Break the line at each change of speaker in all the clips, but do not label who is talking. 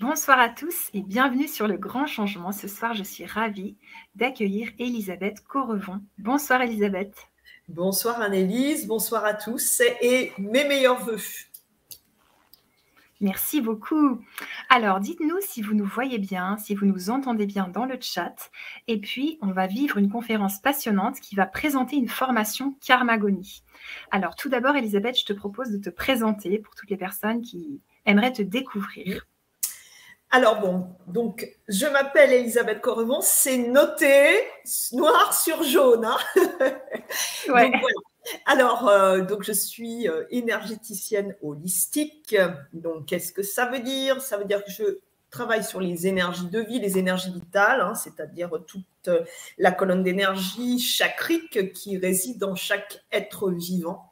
Bonsoir à tous et bienvenue sur le grand changement. Ce soir, je suis ravie d'accueillir Elisabeth Correvon. Bonsoir Elisabeth.
Bonsoir Annelise, bonsoir à tous et mes meilleurs voeux.
Merci beaucoup. Alors, dites-nous si vous nous voyez bien, si vous nous entendez bien dans le chat. Et puis, on va vivre une conférence passionnante qui va présenter une formation Karmagonie. Alors, tout d'abord, Elisabeth, je te propose de te présenter pour toutes les personnes qui aimeraient te découvrir.
Alors bon, donc je m'appelle Elisabeth Correvon, c'est noté noir sur jaune. Hein. Alors, euh, donc je suis euh, énergéticienne holistique. Donc, qu'est-ce que ça veut dire? Ça veut dire que je travaille sur les énergies de vie, les énergies vitales, hein, c'est-à-dire toute la colonne d'énergie chakrique qui réside dans chaque être vivant.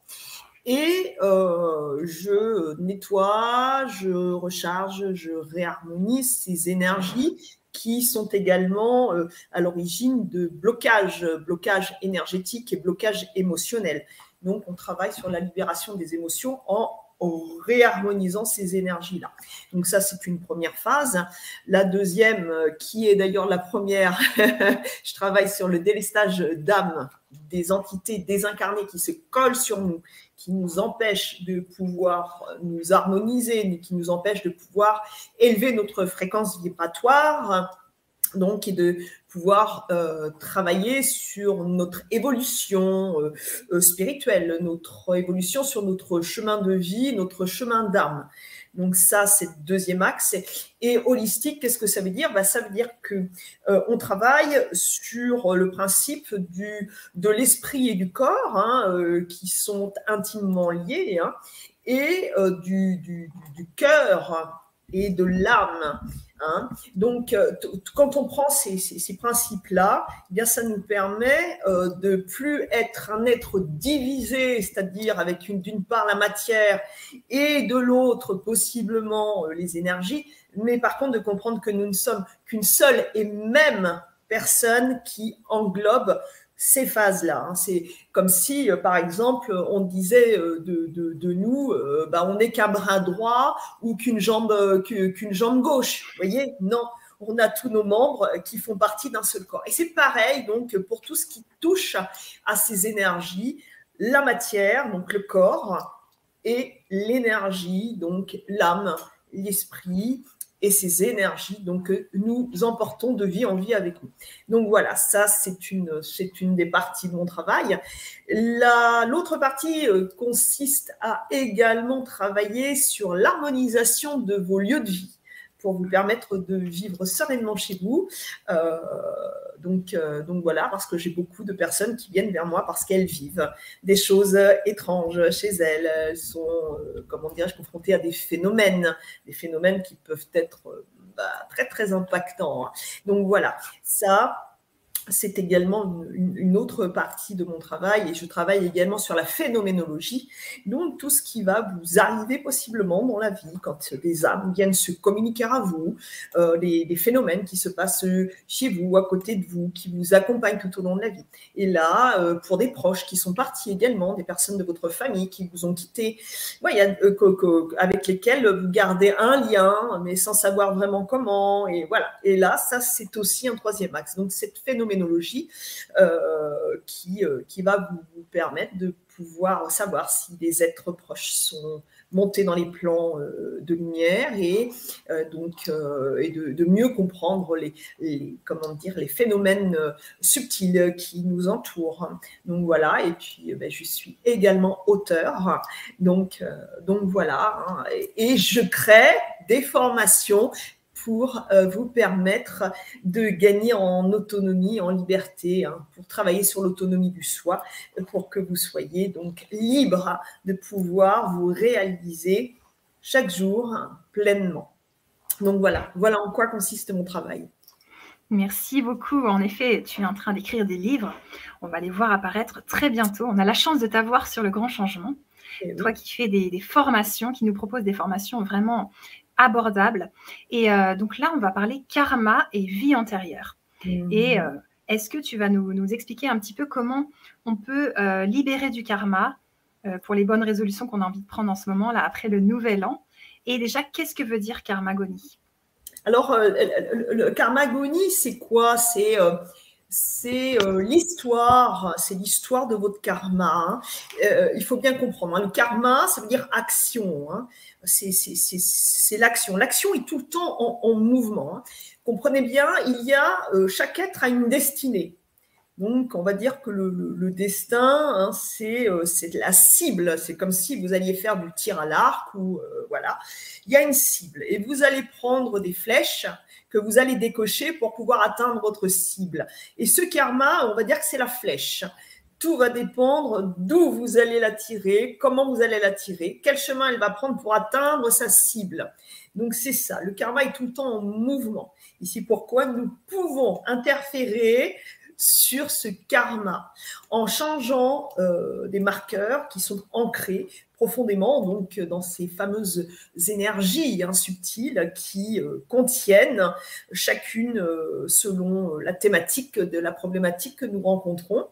Et euh, je nettoie, je recharge, je réharmonise ces énergies qui sont également euh, à l'origine de blocages, blocages énergétiques et blocages émotionnels. Donc, on travaille sur la libération des émotions en en réharmonisant ces énergies-là. Donc ça, c'est une première phase. La deuxième, euh, qui est d'ailleurs la première, je travaille sur le délestage d'âme des entités désincarnées qui se collent sur nous, qui nous empêchent de pouvoir nous harmoniser, qui nous empêchent de pouvoir élever notre fréquence vibratoire donc et de pouvoir euh, travailler sur notre évolution euh, euh, spirituelle, notre évolution sur notre chemin de vie, notre chemin d'âme. Donc ça, c'est le deuxième axe. Et holistique, qu'est-ce que ça veut dire? Bah, Ça veut dire que on travaille sur le principe du, de l'esprit et du corps, hein, qui sont intimement liés, hein, et du, du cœur et de l'âme. Hein. Donc, euh, quand on prend ces, principes-là, eh bien, ça nous permet euh, de plus être un être divisé, c'est-à-dire avec d'une part la matière et de l'autre possiblement euh, les énergies, mais par contre de comprendre que nous ne sommes qu'une seule et même personne qui englobe ces phases-là. Hein. C'est comme si, euh, par exemple, on disait euh, de, nous, euh, bah, on n'est qu'un bras droit ou qu'une jambe, qu'une jambe gauche. Vous voyez? Non, on a tous nos membres qui font partie d'un seul corps. Et c'est pareil, donc, pour tout ce qui touche à ces énergies, la matière, donc le corps, et l'énergie, donc l'âme, l'esprit, et ces énergies donc que nous emportons de vie en vie avec nous. Donc voilà, ça c'est une c'est une des parties de mon travail. l'autre partie euh, consiste à également travailler sur l'harmonisation de vos lieux de vie pour vous permettre de vivre sereinement chez vous. Euh, donc, euh, donc voilà, parce que j'ai beaucoup de personnes qui viennent vers moi parce qu'elles vivent des choses étranges chez elles. Elles sont, euh, comment dirais-je, confrontées à des phénomènes, des phénomènes qui peuvent être bah, très très impactants. Hein. Donc voilà, ça, c'est également une, autre partie de mon travail et je travaille également sur la phénoménologie, donc tout ce qui va vous arriver possiblement dans la vie quand des âmes viennent se communiquer à vous, euh, les, phénomènes qui se passent chez vous, à côté de vous, qui vous accompagnent tout au long de la vie. Et là, euh, pour des proches qui sont partis également, des personnes de votre famille qui vous ont quitté, euh, avec lesquelles vous gardez un lien, mais sans savoir vraiment comment, et voilà. Et là, ça, c'est aussi un troisième axe. Donc cette phénoménologie euh, qui, euh, qui va vous, permettre de pouvoir savoir si les êtres proches sont montés dans les plans euh, de lumière et donc et de, mieux comprendre les, comment dire les phénomènes subtils qui nous entourent. Donc voilà et puis ben, je suis également auteur donc donc voilà hein. et, je crée des formations pour euh, vous permettre de gagner en autonomie, en liberté, hein, pour travailler sur l'autonomie du soi, pour que vous soyez donc libre de pouvoir vous réaliser chaque jour pleinement. Donc voilà, voilà en quoi consiste mon travail.
Merci beaucoup. En effet, tu es en train d'écrire des livres. On va les voir apparaître très bientôt. On a la chance de t'avoir sur le grand changement. Eh Toi qui fais des, des, formations, qui nous proposes des formations vraiment abordable. Et euh, donc là, on va parler karma et vie antérieure. Mmh. Et euh, est-ce que tu vas nous, expliquer un petit peu comment on peut euh, libérer du karma pour les bonnes résolutions qu'on a envie de prendre en ce moment, là, après le nouvel an? Et déjà, qu'est-ce que veut dire karmagonie?
Alors, le karmagonie, c'est quoi? C'est c'est euh, l'histoire, c'est l'histoire de votre karma. Hein. Euh, il faut bien comprendre. Hein. Le karma, ça veut dire action. Hein. C'est l'action. L'action est tout le temps en, mouvement. Comprenez bien, il y a euh, chaque être a une destinée. Donc, on va dire que le, destin, c'est la cible. C'est comme si vous alliez faire du tir à l'arc ou voilà. Il y a une cible et vous allez prendre des flèches que vous allez décocher pour pouvoir atteindre votre cible. Et ce karma, on va dire que c'est la flèche. Tout va dépendre d'où vous allez la tirer, comment vous allez la tirer, quel chemin elle va prendre pour atteindre sa cible. Donc c'est ça, le karma est tout le temps en mouvement. Ici pourquoi nous pouvons interférer sur ce karma en changeant euh, des marqueurs qui sont ancrés profondément donc dans ces fameuses énergies hein, subtiles qui euh, contiennent chacune euh, selon la thématique de la problématique que nous rencontrons.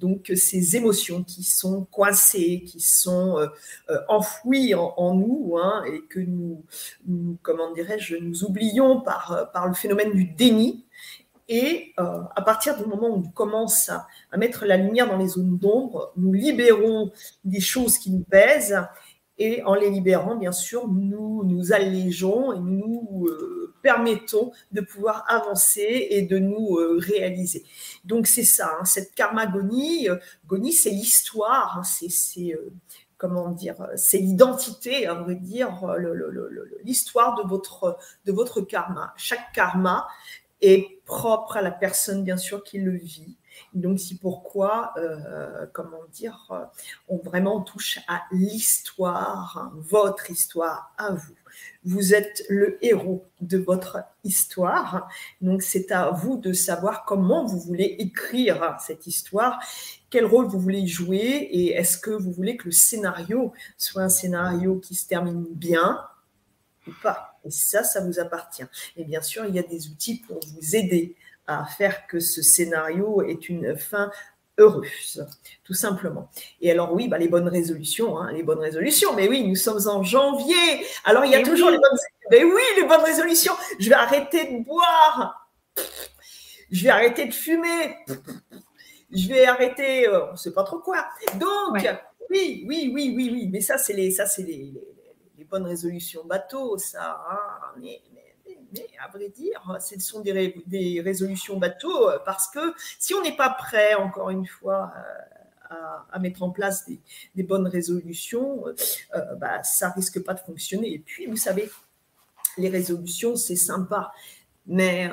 donc ces émotions qui sont coincées, qui sont enfouies en, nous hein, et que nous, nous comment dirais-je, nous oublions par, par le phénomène du déni et euh, à partir du moment où on commence à, mettre la lumière dans les zones d'ombre, nous libérons des choses qui nous pèsent. Et en les libérant, bien sûr, nous nous allégeons et nous euh, permettons de pouvoir avancer et de nous euh, réaliser. Donc c'est ça, hein, cette karmagonie. gonie, c'est l'histoire, hein, c'est comment dire, c'est l'identité, à vrai dire, l'histoire de votre, de votre karma. Chaque karma est propre à la personne, bien sûr, qui le vit. Donc, c'est pourquoi, euh, comment dire, on vraiment touche à l'histoire, hein, votre histoire à vous. Vous êtes le héros de votre histoire. Donc, c'est à vous de savoir comment vous voulez écrire cette histoire, quel rôle vous voulez jouer et est-ce que vous voulez que le scénario soit un scénario qui se termine bien ou pas. Et ça, ça vous appartient. Et bien sûr, il y a des outils pour vous aider à faire que ce scénario ait une fin heureuse, tout simplement. Et alors oui, bah, les bonnes résolutions, hein, les bonnes résolutions. Mais oui, nous sommes en janvier. Alors il y a toujours les bonnes. Mais oui, les bonnes résolutions. Je vais arrêter de boire. Je vais arrêter de fumer. Je vais arrêter, euh, on ne sait pas trop quoi. Donc oui, oui, oui, oui, oui. Mais ça, c'est les, ça, c'est les les bonnes résolutions bateau, ça. Hein, mais, à vrai dire, ce sont des, des, résolutions bateau euh, parce que si on n'est pas prêt, encore une fois, euh, à, mettre en place des, bonnes résolutions, euh, bah, ça risque pas de fonctionner. Et puis, vous savez, les résolutions, c'est sympa, mais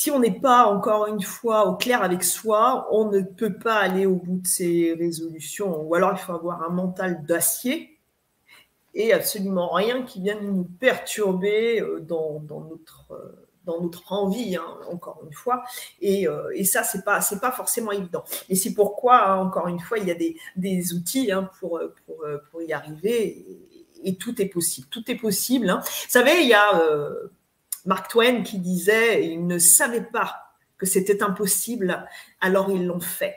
si on n'est pas encore une fois au clair avec soi, on ne peut pas aller au bout de ces résolutions. Ou alors il faut avoir un mental d'acier et absolument rien qui vienne nous perturber euh, dans, notre euh, dans notre envie, hein, encore une fois. Et, euh, et ça, c'est pas c'est pas forcément évident. Et c'est pourquoi, hein, encore une fois, il y a des, des outils hein, pour, pour, pour y arriver. Et, tout est possible. Tout est possible. Vous savez, il y a Mark Twain qui disait ils ne savaient pas que c'était impossible, alors ils l'ont fait.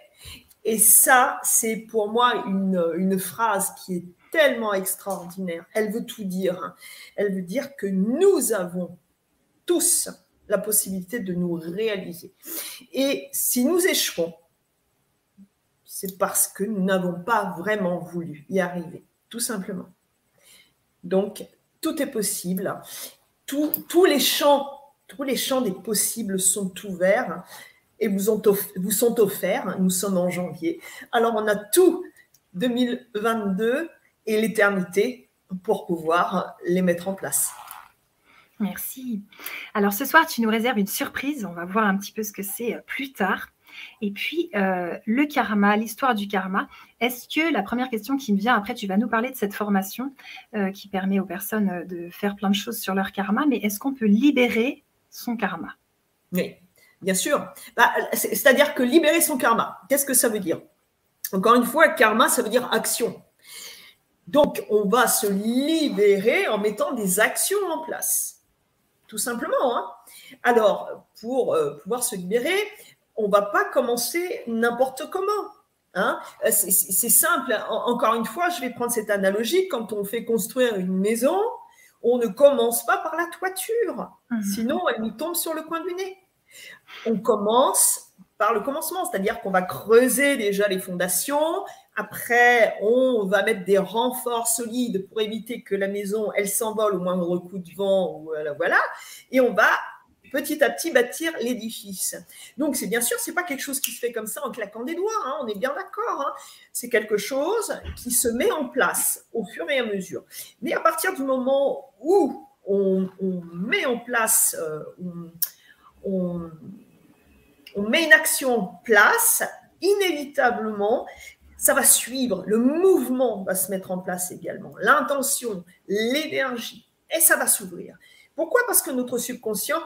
Et ça, c'est pour moi une, phrase qui est tellement extraordinaire. Elle veut tout dire. Elle veut dire que nous avons tous la possibilité de nous réaliser. Et si nous échouons, c'est parce que nous n'avons pas vraiment voulu y arriver, tout simplement. Donc, tout est possible tous les champs, tous les champs des possibles sont ouverts et vous, vous sont offerts. Nous sommes en janvier. Alors on a tout 2022 et l'éternité pour pouvoir les mettre en place.
Merci. Alors ce soir, tu nous réserves une surprise. On va voir un petit peu ce que c'est euh, plus tard. Et puis, euh, le karma, l'histoire du karma. Est-ce que la première question qui me vient, après, tu vas nous parler de cette formation euh, qui permet aux personnes euh, de faire plein de choses sur leur karma, mais est-ce qu'on peut libérer son karma?
Oui, bien sûr. Bah, c'est-à-dire que libérer son karma, qu'est-ce que ça veut dire? Encore une fois, karma, ça veut dire action. Donc, on va se libérer en mettant des actions en place. Tout simplement. Hein. Alors, pour pouvoir se libérer, on va pas commencer n'importe comment. Hein. C'est simple. encore une fois, je vais prendre cette analogie. Quand on fait construire une maison, on ne commence pas par la toiture,
Mhm.
sinon elle nous tombe sur le coin du nez. On commence par le commencement, c'est-à-dire qu'on va creuser déjà les fondations. Après, on va mettre des renforts solides pour éviter que la maison, elle s'envole au moindre coup de vent. Voilà, voilà. Et on va petit à petit bâtir l'édifice. Donc, c'est bien sûr, c'est pas quelque chose qui se fait comme ça en claquant des doigts. hein, on est bien d'accord. hein. C'est quelque chose qui se met en place au fur et à mesure. Mais à partir du moment où on, met en place, euh, on met une action en place, inévitablement, ça va suivre, le mouvement va se mettre en place également, l'intention, l'énergie, et ça va s'ouvrir. Pourquoi? Parce que notre subconscient,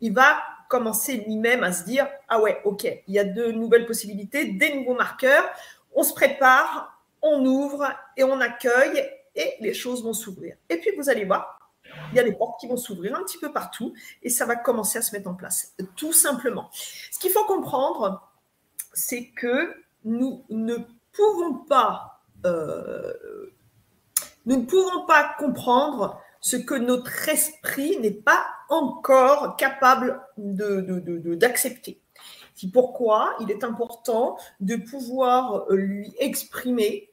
il va commencer lui-même à se dire, ah ouais, ok, il y a de nouvelles possibilités, des nouveaux marqueurs, on se prépare, on ouvre et on accueille, et les choses vont s'ouvrir. Et puis vous allez voir, il y a des portes qui vont s'ouvrir un petit peu partout et ça va commencer à se mettre en place, tout simplement. Ce qu'il faut comprendre, c'est que nous ne pouvons pas, euh, nous ne pouvons pas comprendre ce que notre esprit n'est pas encore capable de- de- d'accepter. C'est pourquoi il est important de pouvoir lui exprimer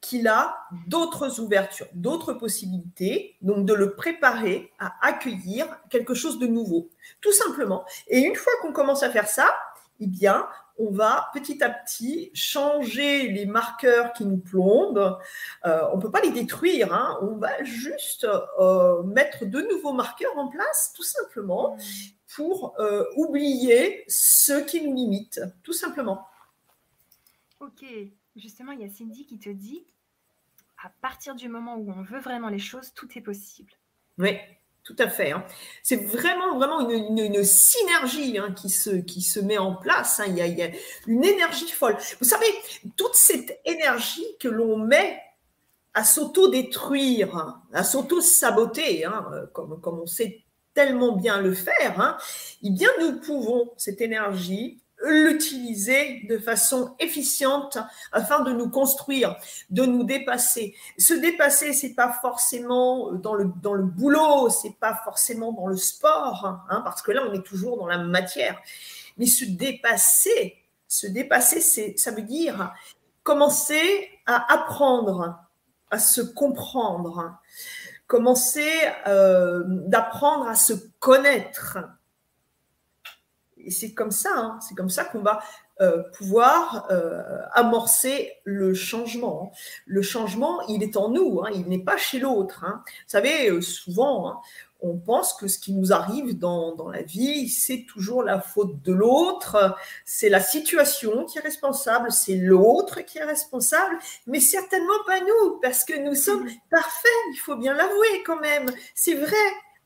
qu'il a d'autres ouvertures, d'autres possibilités, donc de le préparer à accueillir quelque chose de nouveau, tout simplement. Et une fois qu'on commence à faire ça, eh bien, on va petit à petit changer les marqueurs qui nous plombent. Euh, on ne peut pas les détruire, hein. on va juste euh, mettre de nouveaux marqueurs en place, tout simplement, pour euh, oublier ce qui nous limite, tout simplement.
Ok, justement, il y a Cindy qui te dit, à partir du moment où on veut vraiment les choses, tout est possible.
Oui, tout à fait. hein. C'est vraiment, vraiment une, synergie hein, qui, se, qui se met en place. hein. Il, y a, il y a une énergie folle. Vous savez, toute cette énergie que l'on met à s'auto-détruire, à s'auto-saboter, euh, comme, comme on sait tellement bien le faire, eh bien, nous pouvons, cette énergie, l'utiliser de façon efficiente afin de nous construire, de nous dépasser. Se dépasser, c'est pas forcément dans le, dans le boulot, c'est pas forcément dans le sport, hein, parce que là, on est toujours dans la matière. Mais se dépasser, se dépasser, c'est, ça veut dire commencer à apprendre, à se comprendre, commencer euh, d'apprendre à se connaître. Et c'est comme ça, hein, c'est comme ça qu'on va euh, pouvoir euh, amorcer le changement. Le changement, il est en nous, hein, il n'est pas chez l'autre. hein. Vous savez, euh, souvent, hein, on pense que ce qui nous arrive dans, dans la vie, c'est toujours la faute de l'autre, c'est la situation qui est responsable, c'est l'autre qui est responsable, mais certainement pas nous, parce que nous sommes parfaits, il faut bien l'avouer quand même. C'est vrai,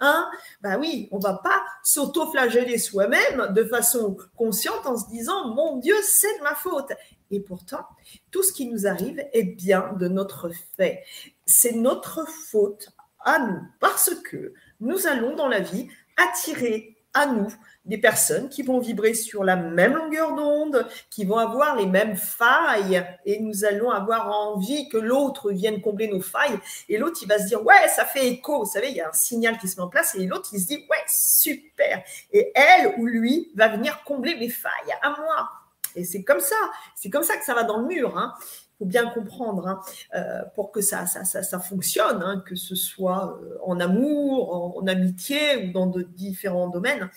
Hein ben oui, on va pas s'auto-flageller soi-même de façon consciente en se disant mon Dieu, c'est de ma faute. Et pourtant, tout ce qui nous arrive est bien de notre fait. C'est notre faute à nous parce que nous allons dans la vie attirer à nous des personnes qui vont vibrer sur la même longueur d'onde, qui vont avoir les mêmes failles, et nous allons avoir envie que l'autre vienne combler nos failles, et l'autre, il va se dire, ouais, ça fait écho, vous savez, il y a un signal qui se met en place, et l'autre, il se dit, ouais, super, et elle ou lui va venir combler mes failles à moi. Et c'est comme ça, c'est comme ça que ça va dans le mur. Hein bien comprendre hein, euh, pour que ça, ça, ça, fonctionne, hein, que ce soit euh, en amour, en, amitié ou dans de différents domaines.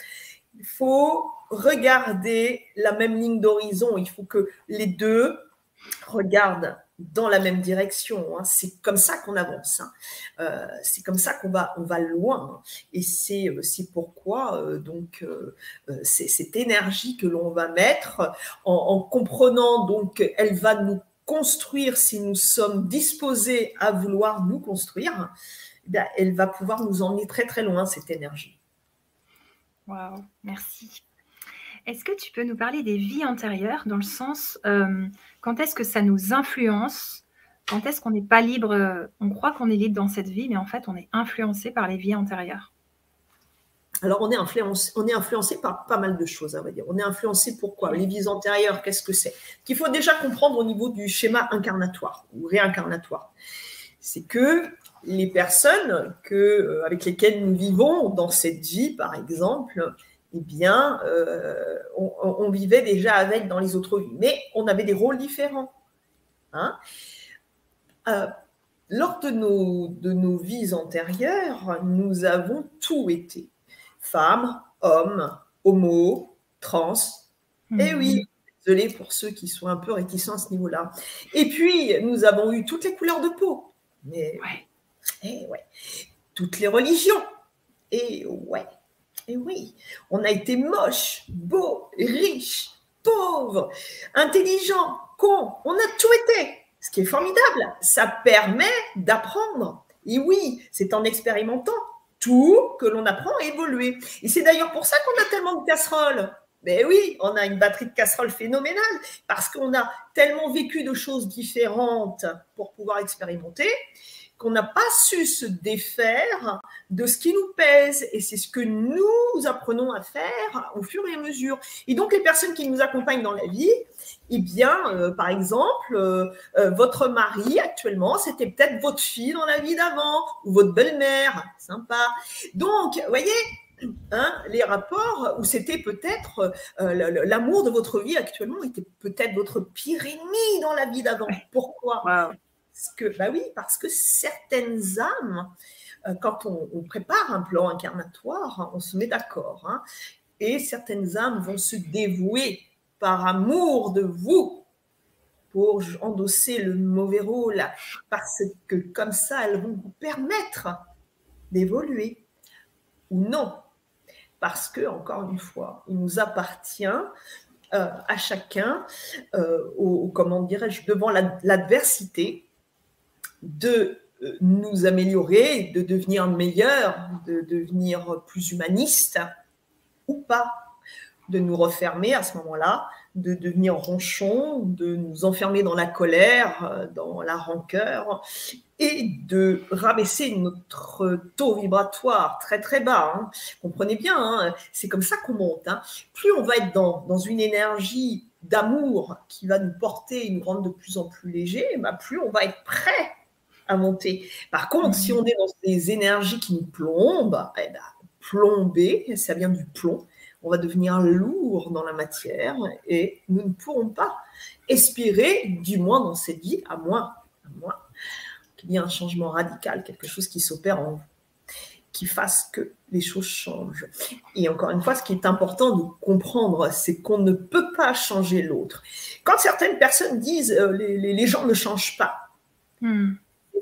Il faut regarder la même ligne d'horizon. Il faut que les deux regardent dans la même direction. Hein. C'est comme ça qu'on avance. Euh, c'est comme ça qu'on va, on va loin. Et c'est, c'est pourquoi donc cette énergie que l'on va mettre en, en comprenant donc elle va nous construire, si nous sommes disposés à vouloir nous construire, eh elle va pouvoir nous emmener très très loin, cette énergie.
Waouh, merci. Est-ce que tu peux nous parler des vies antérieures dans le sens, euh, quand est-ce que ça nous influence? Quand est-ce qu'on n'est pas libre? Euh, On croit qu'on est libre dans cette vie, mais en fait, on est influencé par les vies antérieures.
Alors, on est, influencé, par pas mal de choses, à vrai dire. On est influencé pourquoi Les vies antérieures, qu'est-ce que c'est? Qu'il faut déjà comprendre au niveau du schéma incarnatoire ou réincarnatoire. C'est que les personnes euh, avec lesquelles nous vivons dans cette vie, par exemple, eh bien, euh, on, vivait déjà avec dans les autres vies, mais on avait des rôles différents. Hein. Euh, lors de nos vies antérieures, nous avons tout été. Femmes, hommes, homo, trans. Et eh oui, mhm. désolé pour ceux qui sont un peu réticents à ce niveau-là. Et puis, nous avons eu toutes les couleurs de peau. Mais, ouais. Eh ouais. Toutes les religions. Et ouais. Et oui, on a été moche, beau, riche, pauvre, intelligent, con. On a tout été. Ce qui est formidable, ça permet d'apprendre. Et oui, c'est en expérimentant que l'on apprend à évoluer. Et c'est d'ailleurs pour ça qu'on a tellement de casseroles. Mais oui, on a une batterie de casseroles phénoménale parce qu'on a tellement vécu de choses différentes pour pouvoir expérimenter qu'on n'a pas su se défaire de ce qui nous pèse. Et c'est ce que nous apprenons à faire au fur et à mesure. Et donc, les personnes qui nous accompagnent dans la vie, eh bien, euh, par exemple, euh, euh, votre mari actuellement, c'était peut-être votre fille dans la vie d'avant, ou votre belle-mère, sympa. Donc, vous voyez, Hein, les rapports où c'était peut-être l'amour de votre vie actuellement était peut-être votre pire dans la vie d'avant. Pourquoi? Bah oui, parce que certaines âmes, euh, quand on, prépare un plan incarnatoire, on se met d'accord. Hein, et certaines âmes vont se dévouer par amour de vous pour endosser le mauvais rôle, parce que comme ça, elles vont vous permettre d'évoluer ou non. Parce que, encore une fois, il nous appartient euh, à chacun, euh, comment dirais-je, devant l'adversité, de euh, nous améliorer, de devenir meilleur, de devenir plus humaniste ou pas, de nous refermer à ce moment-là, de devenir ronchon, de nous enfermer dans la colère, euh, dans la rancœur et de rabaisser notre taux vibratoire très très bas. Hein. Comprenez bien, hein, c'est comme ça qu'on monte. Hein. Plus on va être dans, dans une énergie d'amour qui va nous porter et nous rendre de plus en plus légers, bah, plus on va être prêt à monter. Par contre, si on est dans des énergies qui nous plombent, eh ben, plomber, ça vient du plomb, on va devenir lourd dans la matière et nous ne pourrons pas espérer, du moins dans cette vie, à moins, à moins qu'il y ait un changement radical, quelque chose qui s'opère en vous, qui fasse que les choses changent. Et encore une fois, ce qui est important de comprendre, c'est qu'on ne peut pas changer l'autre. Quand certaines personnes disent euh, les, gens ne changent pas, hmm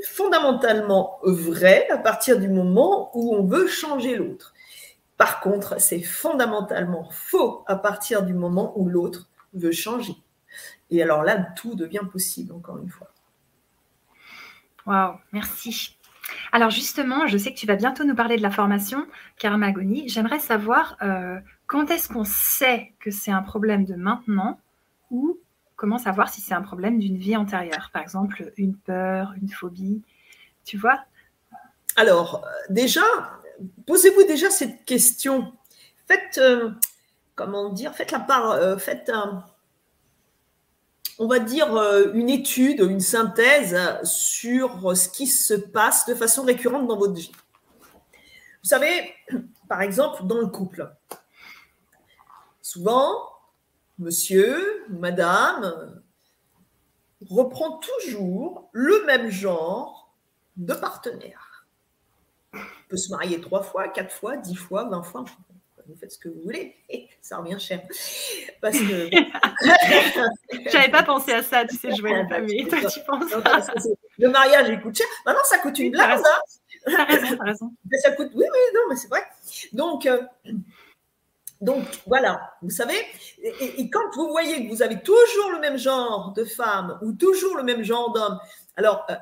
fondamentalement vrai à partir du moment où on veut changer l'autre. Par contre, c'est fondamentalement faux à partir du moment où l'autre veut changer. Et alors là, tout devient possible, encore une fois.
Waouh, merci. Alors justement, je sais que tu vas bientôt nous parler de la formation Karmagoni. J'aimerais savoir euh, quand est-ce qu'on sait que c'est un problème de maintenant ou comment savoir si c'est un problème d'une vie antérieure Par exemple, une peur, une phobie, tu vois?
Alors, déjà, posez-vous déjà cette question. Faites, euh, comment dire, faites la part, euh, faites on va dire, euh, une étude, une synthèse sur ce qui se passe de façon récurrente dans votre vie. Vous savez, par exemple, dans le couple, souvent, monsieur, madame, reprend toujours le même genre de partenaire. On peut se marier trois fois, quatre fois, dix fois, vingt fois. Vous faites ce que vous voulez, ça revient cher.
Parce que. J'avais pas pensé à ça, tu sais, je voyais pas, mais toi, tu penses.
le mariage, il coûte cher. Maintenant, ça coûte une blinde.
T'as raison, t'as raison.
Ça coûte, oui, oui, non, mais c'est vrai. Donc, euh, donc voilà, vous savez, et, quand vous voyez que vous avez toujours le même genre de femme ou toujours le même genre d'homme, alors euh,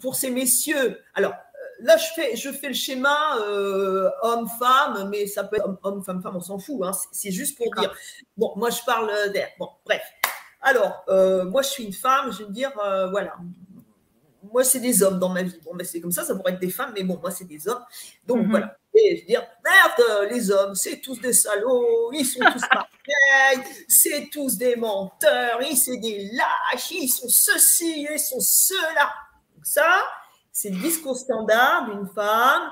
pour ces messieurs, alors euh, là je fais, je fais le schéma euh, homme-femme, mais ça peut être homme, femme, femme, on s'en fout, hein, c'est juste pour dire. Bon, moi je parle d'air. Bon, bref. Alors, moi je suis une femme, je veux dire, voilà, moi, c'est des hommes dans ma vie. Bon, mais c'est comme ça, ça pourrait être des femmes, mais bon, moi, c'est des hommes. Donc, mhm. voilà. Et je veux dire, merde, les hommes, c'est tous des salauds, ils sont tous pareils, c'est tous des menteurs, ils sont des lâches, ils sont ceci, ils sont cela. Donc, ça, C'est le discours standard d'une femme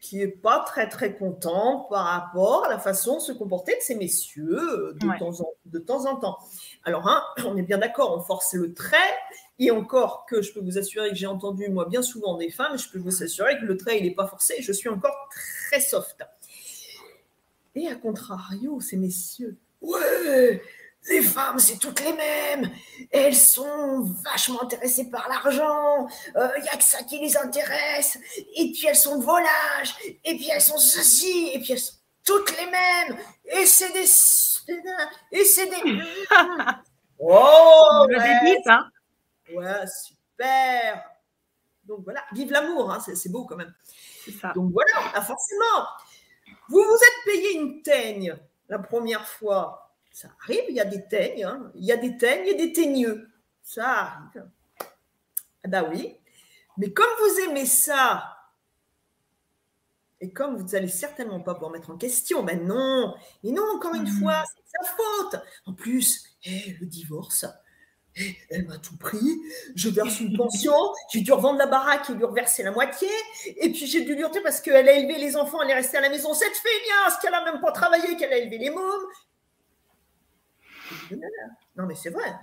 qui n'est pas très très contente par rapport à la façon de se comporter de ces messieurs de, temps, en, de temps en temps. Alors, hein, on est bien d'accord, on force le trait, et encore que je peux vous assurer que j'ai entendu, moi, bien souvent des femmes, je peux vous assurer que le trait, il n'est pas forcé, je suis encore très soft. Et à contrario, ces messieurs, ouais, les femmes, c'est toutes les mêmes. Elles sont vachement intéressées par l'argent. Il euh, n'y a que ça qui les intéresse. Et puis elles sont de volage. Et puis elles sont ceci. Et puis elles sont toutes les mêmes. Et c'est des. Et c'est des.
oh! Ouais, hein.
ouais, super. Donc voilà, vive l'amour, hein, c'est beau quand même. Ça. Donc voilà, ah, forcément, vous vous êtes payé une teigne la première fois ça arrive, il y a des teignes, hein. il y a des teignes et des teigneux. Ça arrive. Ah bah oui. Mais comme vous aimez ça, et comme vous n'allez certainement pas pouvoir mettre en question, ben non, et non, encore une hmm. fois, c'est sa faute. En plus, eh, le divorce, eh, elle m'a tout pris, je verse une pension, j'ai dû revendre la baraque et lui reverser la moitié, et puis j'ai dû lui hurter parce qu'elle a élevé les enfants, elle est restée à la maison, cette feignasse qu'elle n'a même pas travaillé, qu'elle a élevé les mômes, non, mais c'est vrai.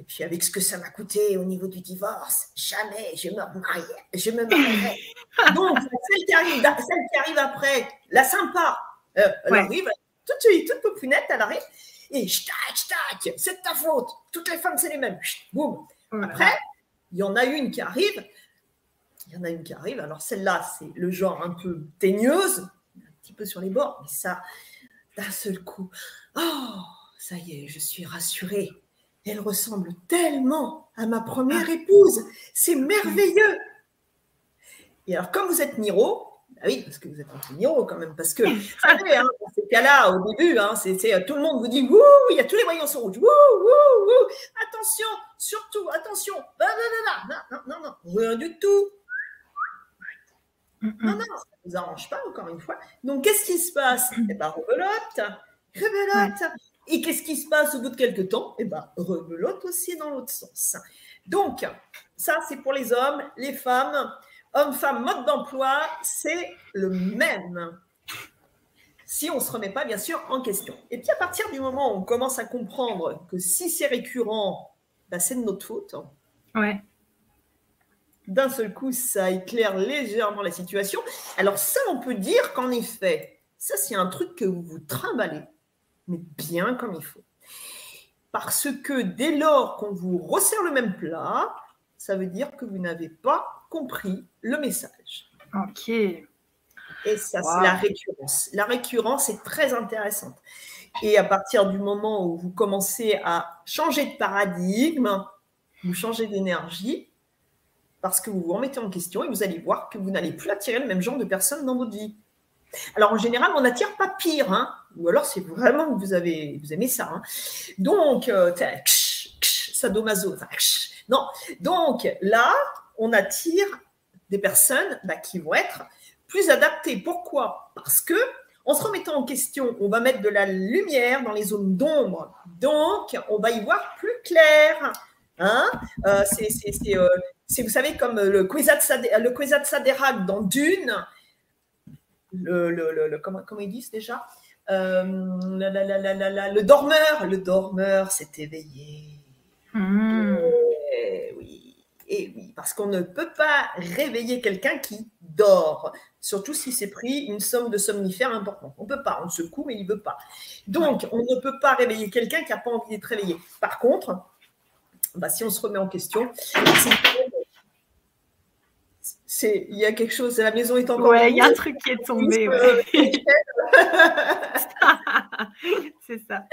Et puis avec ce que ça m'a coûté au niveau du divorce, jamais je me marierai. Je me marierai. Donc, celle qui, arrive, celle qui arrive après, la sympa, euh, elle arrive, toute, toute popunette, elle arrive, et tac, tac, c'est de ta faute. Toutes les femmes, c'est les mêmes. Boum. Après, il y en a une qui arrive. Il y en a une qui arrive. Alors celle-là, c'est le genre un peu teigneuse, un petit peu sur les bords, mais ça, d'un seul coup, oh, ça y est, je suis rassurée. Elle ressemble tellement à ma première ah. épouse. C'est merveilleux. Et alors, comme vous êtes Niro, bah oui, parce que vous êtes un peu Niro quand même, parce que, vous savez, hein, dans ces cas-là, au début, hein, c'est, tout le monde vous dit, wouh, il y a tous les voyants sont rouges, wouh, wouh, wouh, attention, surtout, attention, non, non, non, non, non, non, non, rien du tout. Non, non, ça ne vous arrange pas, encore une fois. Donc, qu'est-ce qui se passe? Eh bien, rebelote, rebelote. Et qu'est-ce qui se passe au bout de quelques temps? Eh bien, rebelote aussi dans l'autre sens. Donc, ça, c'est pour les hommes. Les femmes, hommes-femmes, mode d'emploi, c'est le même. Si on ne se remet pas, bien sûr, en question. Et puis, à partir du moment où on commence à comprendre que si c'est récurrent, ben, c'est de notre faute.
Ouais
d'un seul coup, ça éclaire légèrement la situation. Alors ça, on peut dire qu'en effet, ça, c'est un truc que vous vous trimballez, mais bien comme il faut. Parce que dès lors qu'on vous resserre le même plat, ça veut dire que vous n'avez pas compris le message.
Ok.
Et ça, c'est la récurrence. La récurrence est très intéressante. Et à partir du moment où vous commencez à changer de paradigme, vous changez d'énergie, parce que vous vous remettez en question et vous allez voir que vous n'allez plus attirer le même genre de personnes dans votre vie. Alors en général, on n'attire pas pire, hein, ou alors c'est vraiment que vous, avez, vous aimez ça. Hein. Donc, euh, sadomaso, non. Donc là, on attire des personnes bah, qui vont être plus adaptées. Pourquoi? Parce que en se remettant en question, on va mettre de la lumière dans les zones d'ombre. Donc, on va y voir plus clair. Hein euh, c'est, euh, vous savez, comme le Kwisatz le dans Dune, le, le, le, comment, comment, ils disent déjà? Euh, Le dormeur, le dormeur s'est éveillé.
Hmm.
Et, oui, et oui, parce qu'on ne peut pas réveiller quelqu'un qui dort, surtout si c'est pris une somme de somnifères importante. On ne peut pas, on se court, mais il ne veut pas. Donc, on ne peut pas réveiller quelqu'un qui n'a pas envie d'être réveillé. Par contre, bah, si on se remet en question, c'est il y a quelque chose, la maison est encore.
Ouais, il y a un truc qui est tombé. c'est ça.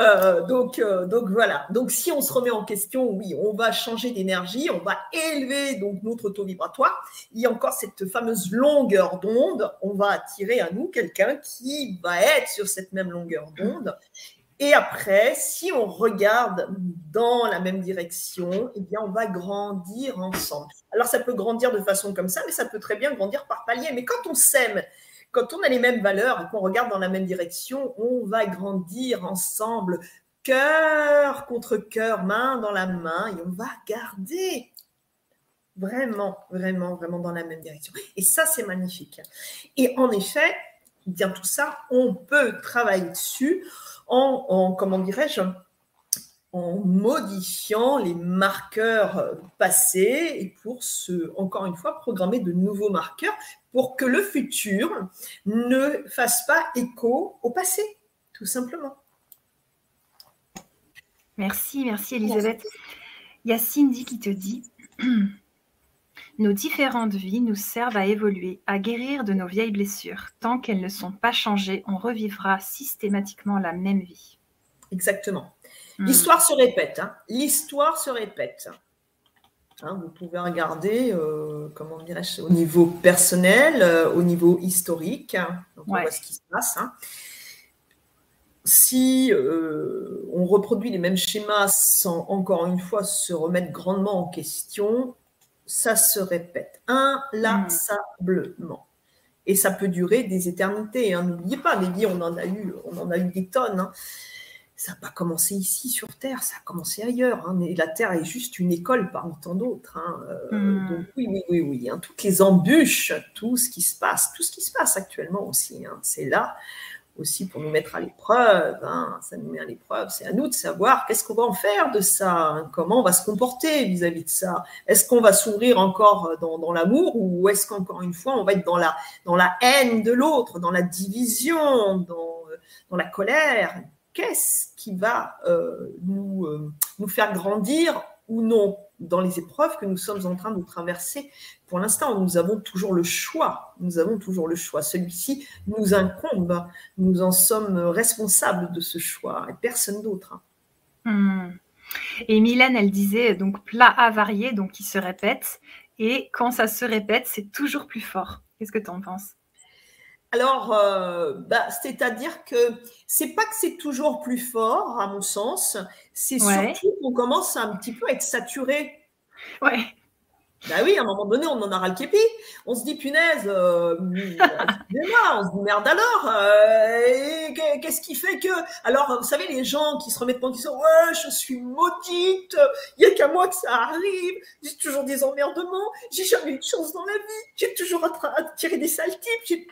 Euh, donc, euh, donc voilà. Donc si on se remet en question, oui, on va changer d'énergie, on va élever donc notre taux vibratoire. Il y a encore cette fameuse longueur d'onde. On va attirer à nous quelqu'un qui va être sur cette même longueur d'onde et après, si on regarde dans la même direction, eh bien, on va grandir ensemble. Alors, ça peut grandir de façon comme ça, mais ça peut très bien grandir par palier. Mais quand on s'aime, quand on a les mêmes valeurs et qu'on regarde dans la même direction, on va grandir ensemble, cœur contre cœur, main dans la main, et on va garder vraiment, vraiment, vraiment dans la même direction. Et ça, c'est magnifique. Et en effet, bien tout ça, on peut travailler dessus en, en comment dirais-je, en modifiant les marqueurs passés et pour se, encore une fois, programmer de nouveaux marqueurs pour que le futur ne fasse pas écho au passé, tout simplement.
Merci, merci Elisabeth. Il y a Cindy qui te dit Nos différentes vies nous servent à évoluer, à guérir de nos vieilles blessures. Tant qu'elles ne sont pas changées, on revivra systématiquement la même vie.
Exactement. Hmm. L'histoire se répète. Hein. L'histoire se répète. Hein, vous pouvez regarder, euh, comment dirais-je, au niveau personnel, euh, au niveau historique. Hein. on voit ce qui se passe. Si euh, on reproduit les mêmes schémas sans, encore une fois, se remettre grandement en question, ça se répète inlassablement. Et ça peut durer des éternités. Hein. N'oubliez pas, les vies, on en a eu, on en a eu des tonnes. Hein. Ça n'a pas commencé ici sur Terre, ça a commencé ailleurs. Hein. la Terre est juste une école parmi tant d'autres. Euh, hmm. Donc oui, oui, oui, oui. Toutes les embûches, tout ce qui se passe, tout ce qui se passe actuellement aussi, c'est là aussi pour nous mettre à l'épreuve. Hein. Ça nous met à l'épreuve. C'est à nous de savoir qu'est-ce qu'on va en faire de ça, hein. comment on va se comporter vis-à-vis de ça. Est-ce qu'on va s'ouvrir encore dans, l'amour ou est-ce qu'encore une fois on va être dans la, haine de l'autre, dans la division, dans, dans la colère? Qu'est-ce qui va euh, euh, nous faire grandir ou non? Dans les épreuves que nous sommes en train de traverser. Pour l'instant, nous avons toujours le choix. Nous avons toujours le choix. Celui-ci nous incombe. Nous en sommes responsables de ce choix et personne d'autre.
Hmm. Et Mylène, elle disait donc plat avarié, donc qui se répète. Et quand ça se répète, c'est toujours plus fort. Qu'est-ce que tu en penses?
Alors, euh, bah, c'est-à-dire que c'est pas que c'est toujours plus fort, à mon sens, c'est surtout qu'on commence à un petit peu à être saturé.
Ouais.
Bah oui, à un moment donné, on en a ras le képi. On se dit, punaise, euh, on se dit, merde alors. Euh, qu'est-ce qui fait que. Alors, vous savez, les gens qui se remettent en disant, ouais, je suis maudite, il n'y a qu'à moi que ça arrive, j'ai toujours des emmerdements, j'ai jamais eu de chance dans la vie, j'ai toujours attiré des sales types,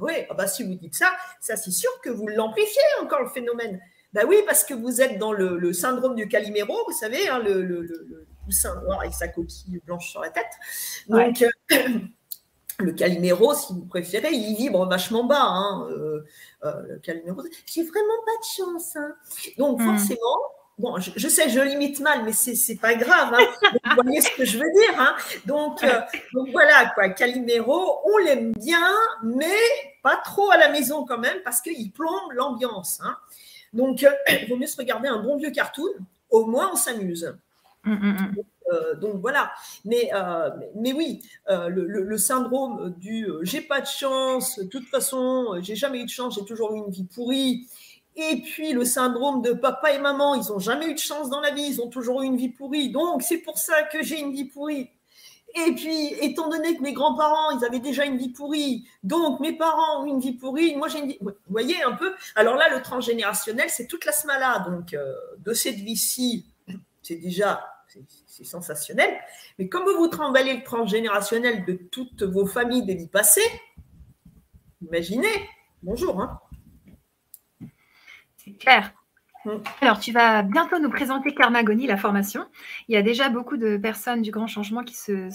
oui, ah bah, si vous dites ça, ça c'est sûr que vous l'amplifiez encore le phénomène. Bah oui, parce que vous êtes dans le, syndrome du Calimero, vous savez, hein, le, le, poussin noir avec sa coquille blanche sur la tête. Donc, euh, le Calimero, si vous préférez, il vibre vachement bas. Hein, euh, euh, le Calimero, j'ai vraiment pas de chance. Hein. Donc, hmm. forcément, Bon, je, sais, je limite mal, mais c'est pas grave. Hein. Vous voyez ce que je veux dire. Hein. Donc, euh, donc, voilà, quoi. Calimero, on l'aime bien, mais pas trop à la maison quand même, parce qu'il plombe l'ambiance. Hein. Donc, euh, il vaut mieux se regarder un bon vieux cartoon. Au moins, on s'amuse. Hum, hum, hum. Euh, donc voilà, mais, mais, oui, le, le, syndrome du j'ai pas de chance, de toute façon, j'ai jamais eu de chance, j'ai toujours eu une vie pourrie, et puis le syndrome de papa et maman, ils n'ont jamais eu de chance dans la vie, ils ont toujours eu une vie pourrie. Donc c'est pour ça que j'ai une vie pourrie. Et puis, étant donné que mes grands-parents, ils avaient déjà une vie pourrie, donc mes parents ont une vie pourrie, moi j'ai une vie... Vous voyez un peu? Alors là, le transgénérationnel, c'est toute la smala. Donc, euh, de cette vie-ci, c'est déjà c'est sensationnel. Mais comme vous vous tremballez le transgénérationnel de toutes vos familles des vies passées, imaginez, bonjour, hein
clair. Mm. Alors, tu vas bientôt nous présenter Karmagoni, la formation. Il y a déjà beaucoup de personnes du Grand Changement qui se,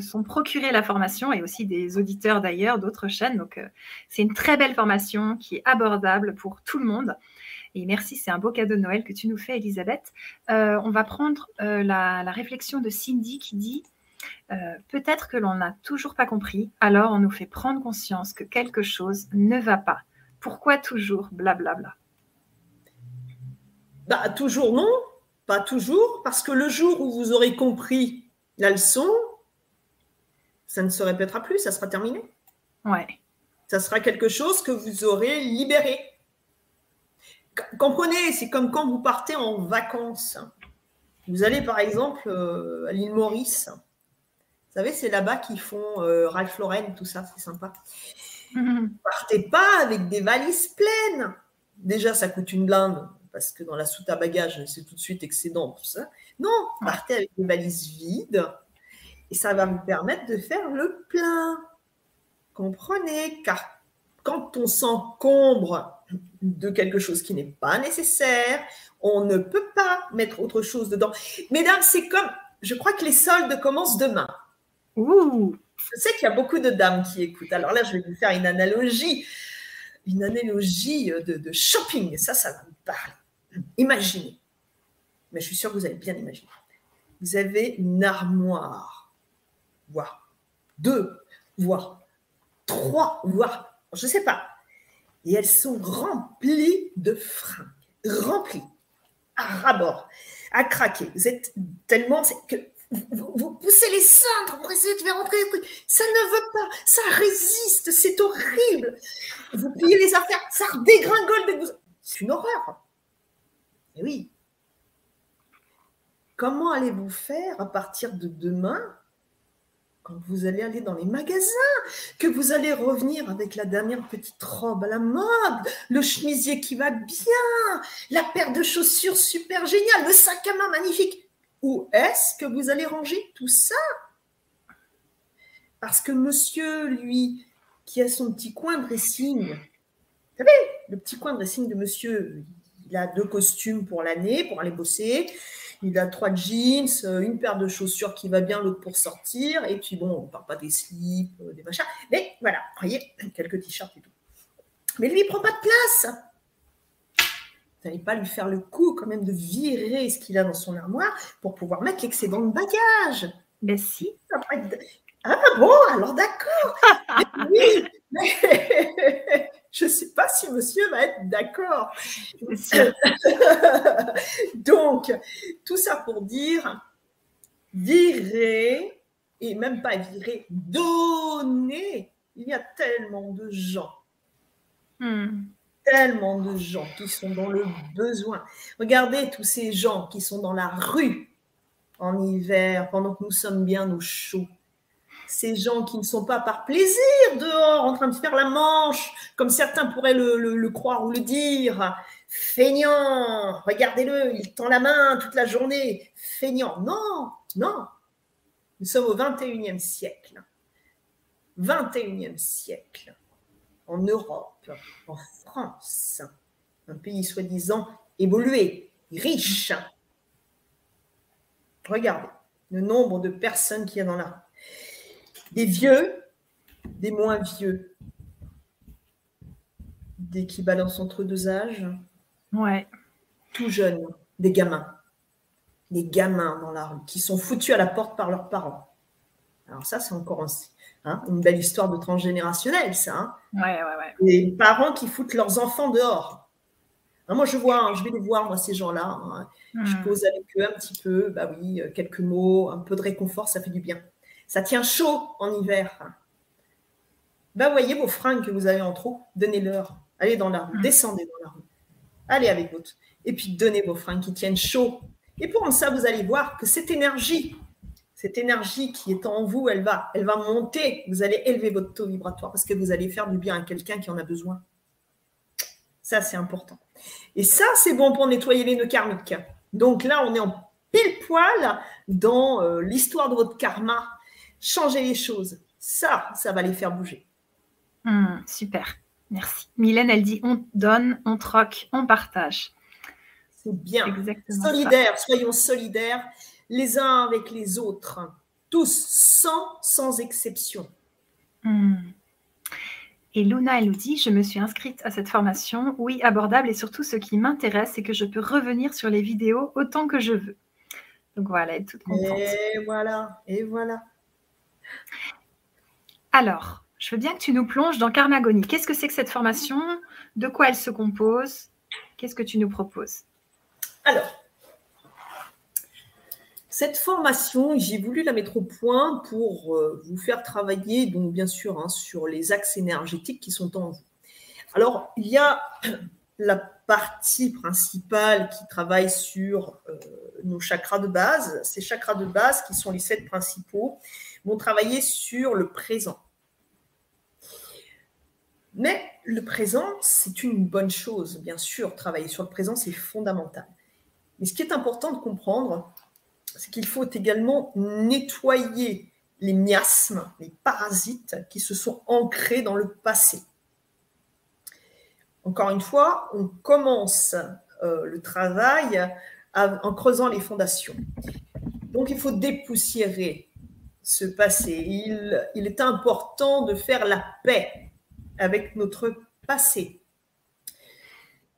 sont procurées la formation et aussi des auditeurs d'ailleurs, d'autres chaînes. Donc, euh, c'est une très belle formation qui est abordable pour tout le monde. Et merci, c'est un beau cadeau de Noël que tu nous fais, Elisabeth. Euh, on va prendre euh, la, la, réflexion de Cindy qui dit Peut-être que l'on n'a toujours pas compris, alors on nous fait prendre conscience que quelque chose ne va pas. Pourquoi toujours? Blablabla.
Bah, toujours non, pas toujours, parce que le jour où vous aurez compris la leçon, ça ne se répétera plus, ça sera terminé.
Ouais.
Ça sera quelque chose que vous aurez libéré. Comprenez, c'est comme quand vous partez en vacances. Vous allez par exemple euh, à l'île Maurice. Vous savez, c'est là-bas qu'ils font euh, Ralph Lauren, tout ça, c'est sympa. Vous partez pas avec des valises pleines. Déjà, ça coûte une blinde parce que dans la soute à bagages, c'est tout de suite excédent, tout ça. Non, partez avec des valises vides Et ça va vous permettre de faire le plein. Comprenez Car quand on s'encombre de quelque chose qui n'est pas nécessaire, on ne peut pas mettre autre chose dedans. Mesdames, c'est comme, je crois que les soldes commencent demain.
Ouh.
Je sais qu'il y a beaucoup de dames qui écoutent. Alors là, je vais vous faire une analogie, une analogie de, de shopping. Ça, ça va vous parler. Imaginez, mais je suis sûre que vous allez bien imaginer. Vous avez une armoire, voire deux, voire trois, voire, je ne sais pas. Et elles sont remplies de fringues, remplies, à rabord, à craquer. Vous êtes tellement que vous, poussez les cendres pour essayer de faire rentrer les trucs. Ça ne veut pas, ça résiste, c'est horrible. Vous pliez les affaires, ça redégringole. C'est une horreur. Et oui. Comment allez-vous faire à partir de demain quand vous allez aller dans les magasins, que vous allez revenir avec la dernière petite robe à la mode, le chemisier qui va bien, la paire de chaussures super géniale, le sac à main magnifique? Où est-ce que vous allez ranger tout ça? Parce que monsieur, lui, qui a son petit coin dressing, vous savez, le petit coin dressing de monsieur, il a deux costumes pour l'année, pour aller bosser. Il a trois jeans, euh, une paire de chaussures qui va bien, l'autre pour sortir. Et puis bon, on ne parle pas des slips, euh, des machins. Mais voilà, vous voyez, quelques t-shirts et tout. Mais lui, il ne prend pas de place. Vous n'allez pas lui faire le coup quand même de virer ce qu'il a dans son armoire pour pouvoir mettre l'excédent de bagages.
Mais si.
Ah bon, alors d'accord. oui, je ne sais pas si monsieur va être d'accord. Donc, tout ça pour dire, virer, et même pas virer, donner. Il y a tellement de gens, hmm. tellement de gens qui sont dans le besoin. Regardez tous ces gens qui sont dans la rue en hiver, pendant que nous sommes bien au chaud ces gens qui ne sont pas par plaisir dehors en train de faire la manche, comme certains pourraient le, croire ou le dire. Feignant, regardez-le, il tend la main toute la journée. Feignant, non, non. Nous sommes au 21e siècle. 21e siècle. En Europe, en France, un pays soi-disant évolué, riche. Regardez le nombre de personnes qu'il y a dans la des vieux, des moins vieux, des qui balancent entre deux âges.
Ouais.
Tout jeunes, des gamins. Des gamins dans la rue qui sont foutus à la porte par leurs parents. Alors ça, c'est encore hein, une belle histoire de transgénérationnel, ça. Hein.
Ouais, ouais, ouais.
Les parents qui foutent leurs enfants dehors. Hein, moi, je vois, je vais les voir, moi, ces gens-là. Je hmm. pose avec eux un petit peu, bah oui, quelques mots, un peu de réconfort, ça fait du bien. Ça tient chaud en hiver. Ben, voyez vos fringues que vous avez en trop, donnez-leur. Allez dans la rue, mm. descendez dans la rue. Allez avec votre. Et puis donnez vos fringues qui tiennent chaud. Et pour ça, vous allez voir que cette énergie, cette énergie qui est en vous, elle va, elle va monter. Vous allez élever votre taux vibratoire parce que vous allez faire du bien à quelqu'un qui en a besoin. Ça, c'est important. Et ça, c'est bon pour nettoyer les nœuds karmiques. Donc là, on est en pile poil dans euh, l'histoire de votre karma changer les choses. Ça, ça va les faire bouger.
Hmm, super, merci. Mylène, elle dit on donne, on troque, on partage.
C'est bien. Exactement Solidaires, soyons solidaires les uns avec les autres, tous, sans, sans exception.
Hmm. Et Luna, elle nous dit, je me suis inscrite à cette formation, oui, abordable, et surtout ce qui m'intéresse, c'est que je peux revenir sur les vidéos autant que je veux. Donc voilà, elle est toute contente.
Et voilà, et voilà.
Alors, je veux bien que tu nous plonges dans Karmagonie. Qu'est-ce que c'est que cette formation? De quoi elle se compose? Qu'est-ce que tu nous proposes?
Alors, cette formation, j'ai voulu la mettre au point pour euh, vous faire travailler, donc bien sûr, hein, sur les axes énergétiques qui sont en vous. Alors, il y a la partie principale qui travaille sur euh, nos chakras de base, ces chakras de base qui sont les sept principaux, vont travailler sur le présent. Mais le présent, c'est une bonne chose, bien sûr. Travailler sur le présent, c'est fondamental. Mais ce qui est important de comprendre, c'est qu'il faut également nettoyer les miasmes, les parasites qui se sont ancrés dans le passé. Encore une fois, on commence euh, le travail en creusant les fondations. Donc il faut dépoussiérer ce passé. Il, il est important de faire la paix avec notre passé.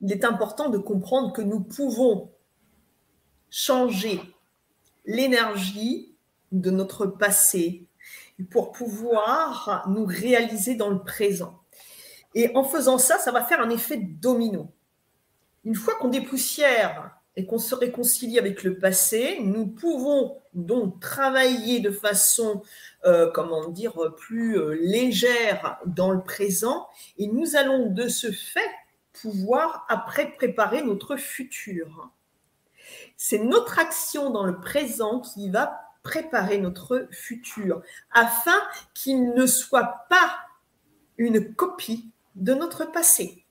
Il est important de comprendre que nous pouvons changer l'énergie de notre passé pour pouvoir nous réaliser dans le présent. Et en faisant ça, ça va faire un effet domino. Une fois qu'on dépoussière et qu'on se réconcilie avec le passé, nous pouvons donc travailler de façon, euh, comment dire, plus euh, légère dans le présent et nous allons de ce fait pouvoir après préparer notre futur. C'est notre action dans le présent qui va préparer notre futur afin qu'il ne soit pas une copie de notre passé.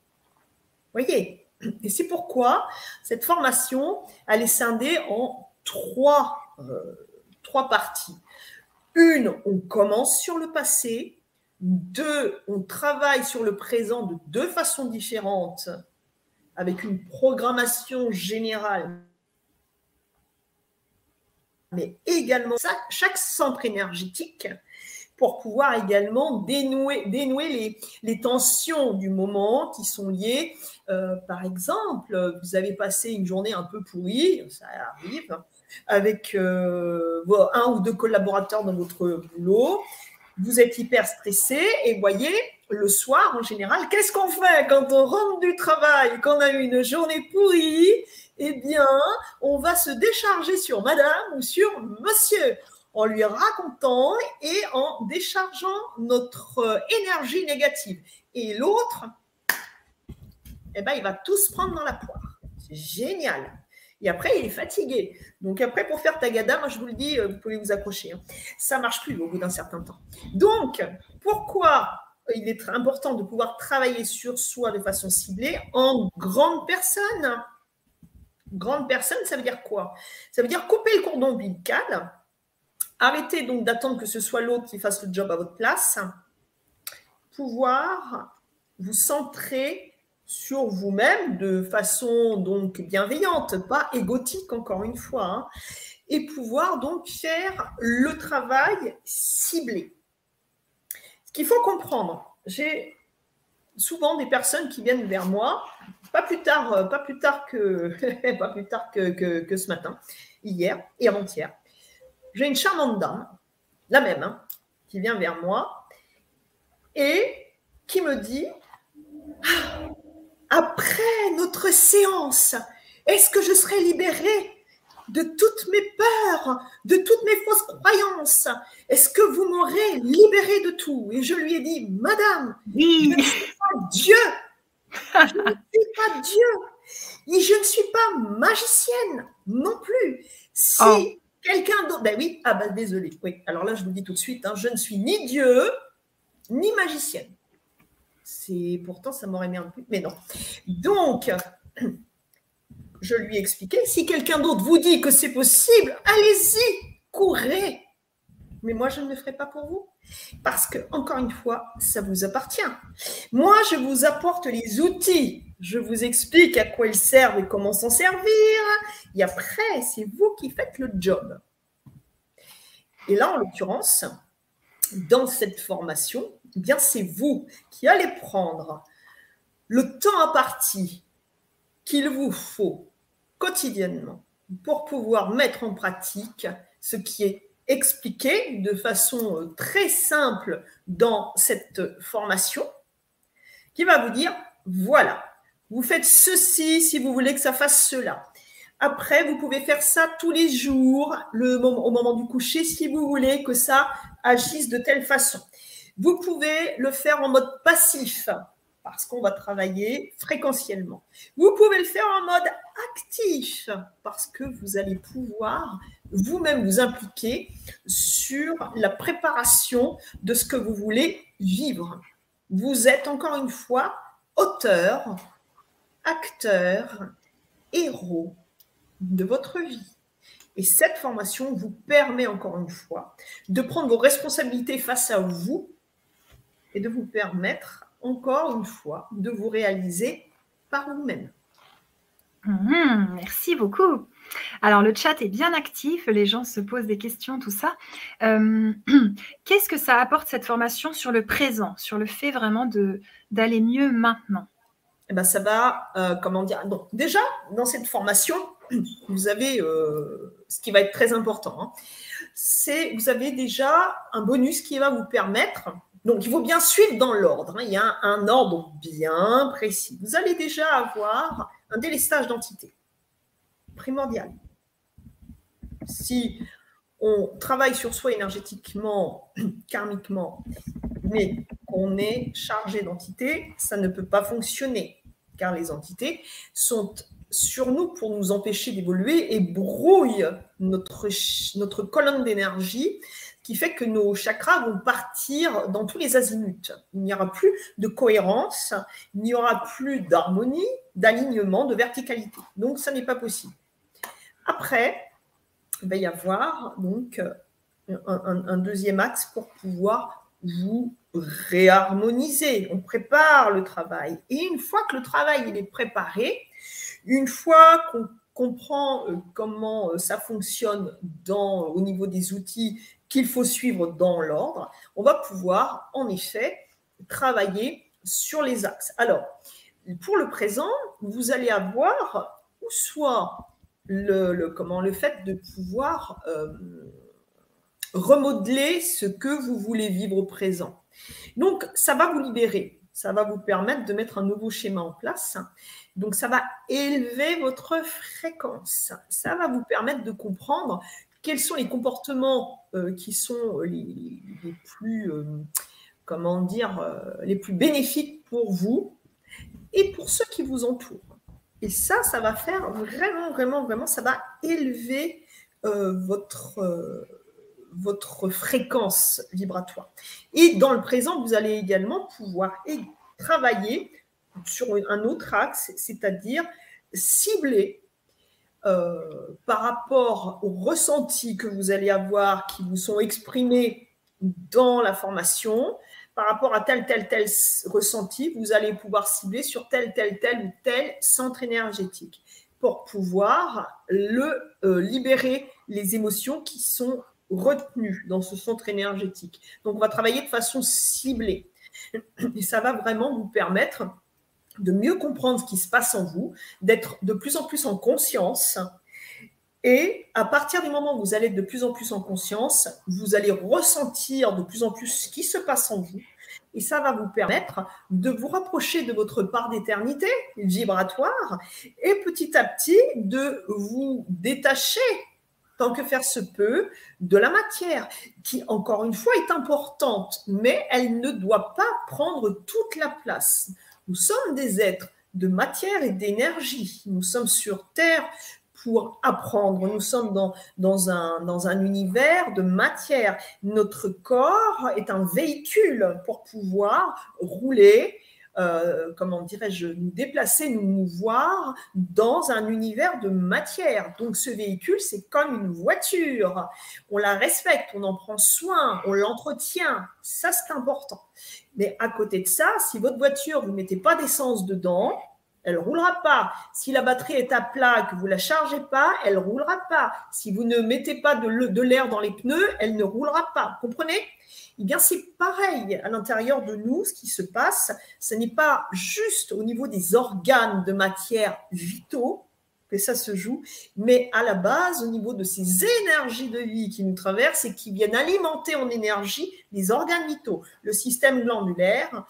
Voyez Et c'est pourquoi cette formation, elle est scindée en euh, trois parties. Une, on commence sur le passé. Deux, on travaille sur le présent de deux façons différentes, avec une programmation générale mais également chaque centre énergétique pour pouvoir également dénouer, les tensions du moment qui sont liées. Euh, par exemple, vous avez passé une journée un peu pourrie, ça arrive, avec euh, un ou deux collaborateurs dans votre boulot. Vous êtes hyper stressé et voyez, le soir, en général, qu'est-ce qu'on fait quand on rentre du travail, qu'on a eu une journée pourrie? Eh bien, on va se décharger sur madame ou sur monsieur en lui racontant et en déchargeant notre euh, énergie négative. Et l'autre, eh ben, il va tout se prendre dans la poire. C'est génial. Et après, il est fatigué. Donc après, pour faire tagada, moi je vous le dis, euh, vous pouvez vous accrocher. Hein. Ça marche plus au bout d'un certain temps. Donc, pourquoi il est important de pouvoir travailler sur soi de façon ciblée en grande personne? Grande personne, ça veut dire quoi? Ça veut dire couper le cordon ombilical, arrêter donc d'attendre que ce soit l'autre qui fasse le job à votre place, pouvoir vous centrer sur vous-même de façon donc bienveillante, pas égotique encore une fois, hein, et pouvoir donc faire le travail ciblé. Ce qu'il faut comprendre, j'ai souvent des personnes qui viennent vers moi pas plus tard, euh, pas plus tard que, pas plus tard que, ce matin, hier et avant-hier. J'ai une charmante dame, la même, hein, qui vient vers moi et qui me dit ah, après notre séance, est-ce que je serai libérée de toutes mes peurs, de toutes mes fausses croyances? Est-ce que vous m'aurez libérée de tout? Et je lui ai dit, Madame, oui. je suis pas Dieu, je ne suis pas Dieu. Et je ne suis pas magicienne non plus. Si oh. Quelqu'un d'autre. Ben oui, ah ben désolé. Oui, alors là, je vous dis tout de suite, hein, je ne suis ni Dieu, ni magicienne. C'est pourtant, ça m'aurait mis un peu. Mais non. Donc, je lui ai expliqué si quelqu'un d'autre vous dit que c'est possible, allez-y, courez. Mais moi, je ne le ferai pas pour vous. Parce que, encore une fois, ça vous appartient. Moi, je vous apporte les outils. Je vous explique à quoi ils servent et comment s'en servir. Et après, c'est vous qui faites le job. Et là, en l'occurrence, dans cette formation, eh bien, c'est vous qui allez prendre le temps à partie qu'il vous faut quotidiennement pour pouvoir mettre en pratique ce qui est expliqué de façon euh, très simple dans cette formation qui va vous dire, voilà, vous faites ceci si vous voulez que ça fasse cela. Après, vous pouvez faire ça tous les jours, au moment du coucher, si vous voulez que ça agisse de telle façon. Vous pouvez le faire en mode passif, parce qu'on va travailler fréquentiellement. Vous pouvez le faire en mode actif parce que vous allez pouvoir vous-même vous impliquer sur la préparation de ce que vous voulez vivre. Vous êtes encore une fois auteur, acteur, héros de votre vie. Et cette formation vous permet encore une fois de prendre vos responsabilités face à vous et de vous permettre encore une fois de vous réaliser par vous-même.
Mmh, merci beaucoup. Alors le chat est bien actif, les gens se posent des questions, tout ça. Euh, qu'est-ce que ça apporte cette formation sur le présent, sur le fait vraiment d'aller mieux maintenant?
Eh ben, ça va, euh, comment dire, donc déjà dans cette formation, vous avez euh, ce qui va être très important, hein, c'est vous avez déjà un bonus qui va vous permettre donc, il faut bien suivre dans l'ordre. Hein. Il y a un, ordre bien précis. Vous allez déjà avoir un délestage d'entité primordial. Si on travaille sur soi énergétiquement, karmiquement, mais qu'on est chargé d'entités, ça ne peut pas fonctionner, car les entités sont sur nous pour nous empêcher d'évoluer et brouillent notre, notre colonne d'énergie qui fait que nos chakras vont partir dans tous les azimuts. Il n'y aura plus de cohérence, il n'y aura plus d'harmonie, d'alignement, de verticalité. Donc, ça n'est pas possible. Après, il va y avoir donc un, deuxième axe pour pouvoir vous réharmoniser. On prépare le travail. Et une fois que le travail il est préparé, une fois qu'on comprend euh, comment euh, ça fonctionne au niveau des outils qu'il faut suivre dans l'ordre, on va pouvoir en effet travailler sur les axes. Alors, pour le présent, vous allez avoir ou soit le, comment, le fait de pouvoir euh, remodeler ce que vous voulez vivre au présent. Donc, ça va vous libérer, ça va vous permettre de mettre un nouveau schéma en place. Donc, ça va élever votre fréquence. Ça va vous permettre de comprendre quels sont les comportements euh, qui sont les, plus, euh, comment dire, euh, les plus bénéfiques pour vous et pour ceux qui vous entourent. Et ça, ça va faire vraiment, vraiment, vraiment, ça va élever votre, votre fréquence vibratoire. Et dans le présent, vous allez également pouvoir travailler sur un autre axe, c'est-à-dire cibler euh, par rapport aux ressentis que vous allez avoir qui vous sont exprimés dans la formation, par rapport à tel, tel, tel ressenti, vous allez pouvoir cibler sur tel, tel, tel ou tel centre énergétique pour pouvoir le euh, libérer les émotions qui sont retenues dans ce centre énergétique. Donc, on va travailler de façon ciblée. Et ça va vraiment vous permettre de mieux comprendre ce qui se passe en vous, d'être de plus en plus en conscience. Et à partir du moment où vous allez être de plus en plus en conscience, vous allez ressentir de plus en plus ce qui se passe en vous. Et ça va vous permettre de vous rapprocher de votre part d'éternité vibratoire et petit à petit de vous détacher tant que faire se peut, de la matière, qui, encore une fois, est importante, mais elle ne doit pas prendre toute la place. Nous sommes des êtres de matière et d'énergie. Nous sommes sur Terre pour apprendre. Nous sommes dans, un univers de matière. Notre corps est un véhicule pour pouvoir rouler, euh, comment dirais-je, nous déplacer, nous mouvoir dans un univers de matière. Donc ce véhicule, c'est comme une voiture. On la respecte, on en prend soin, on l'entretient. Ça, c'est important. Mais à côté de ça, si votre voiture, vous ne mettez pas d'essence dedans, elle ne roulera pas. Si la batterie est à plat, que vous ne la chargez pas, elle ne roulera pas. Si vous ne mettez pas de l'air dans les pneus, elle ne roulera pas. Comprenez? Eh bien, c'est pareil à l'intérieur de nous, ce qui se passe. Ce n'est pas juste au niveau des organes de matière vitaux, que ça se joue, mais à la base, au niveau de ces énergies de vie qui nous traversent et qui viennent alimenter en énergie les organes vitaux, le système glandulaire,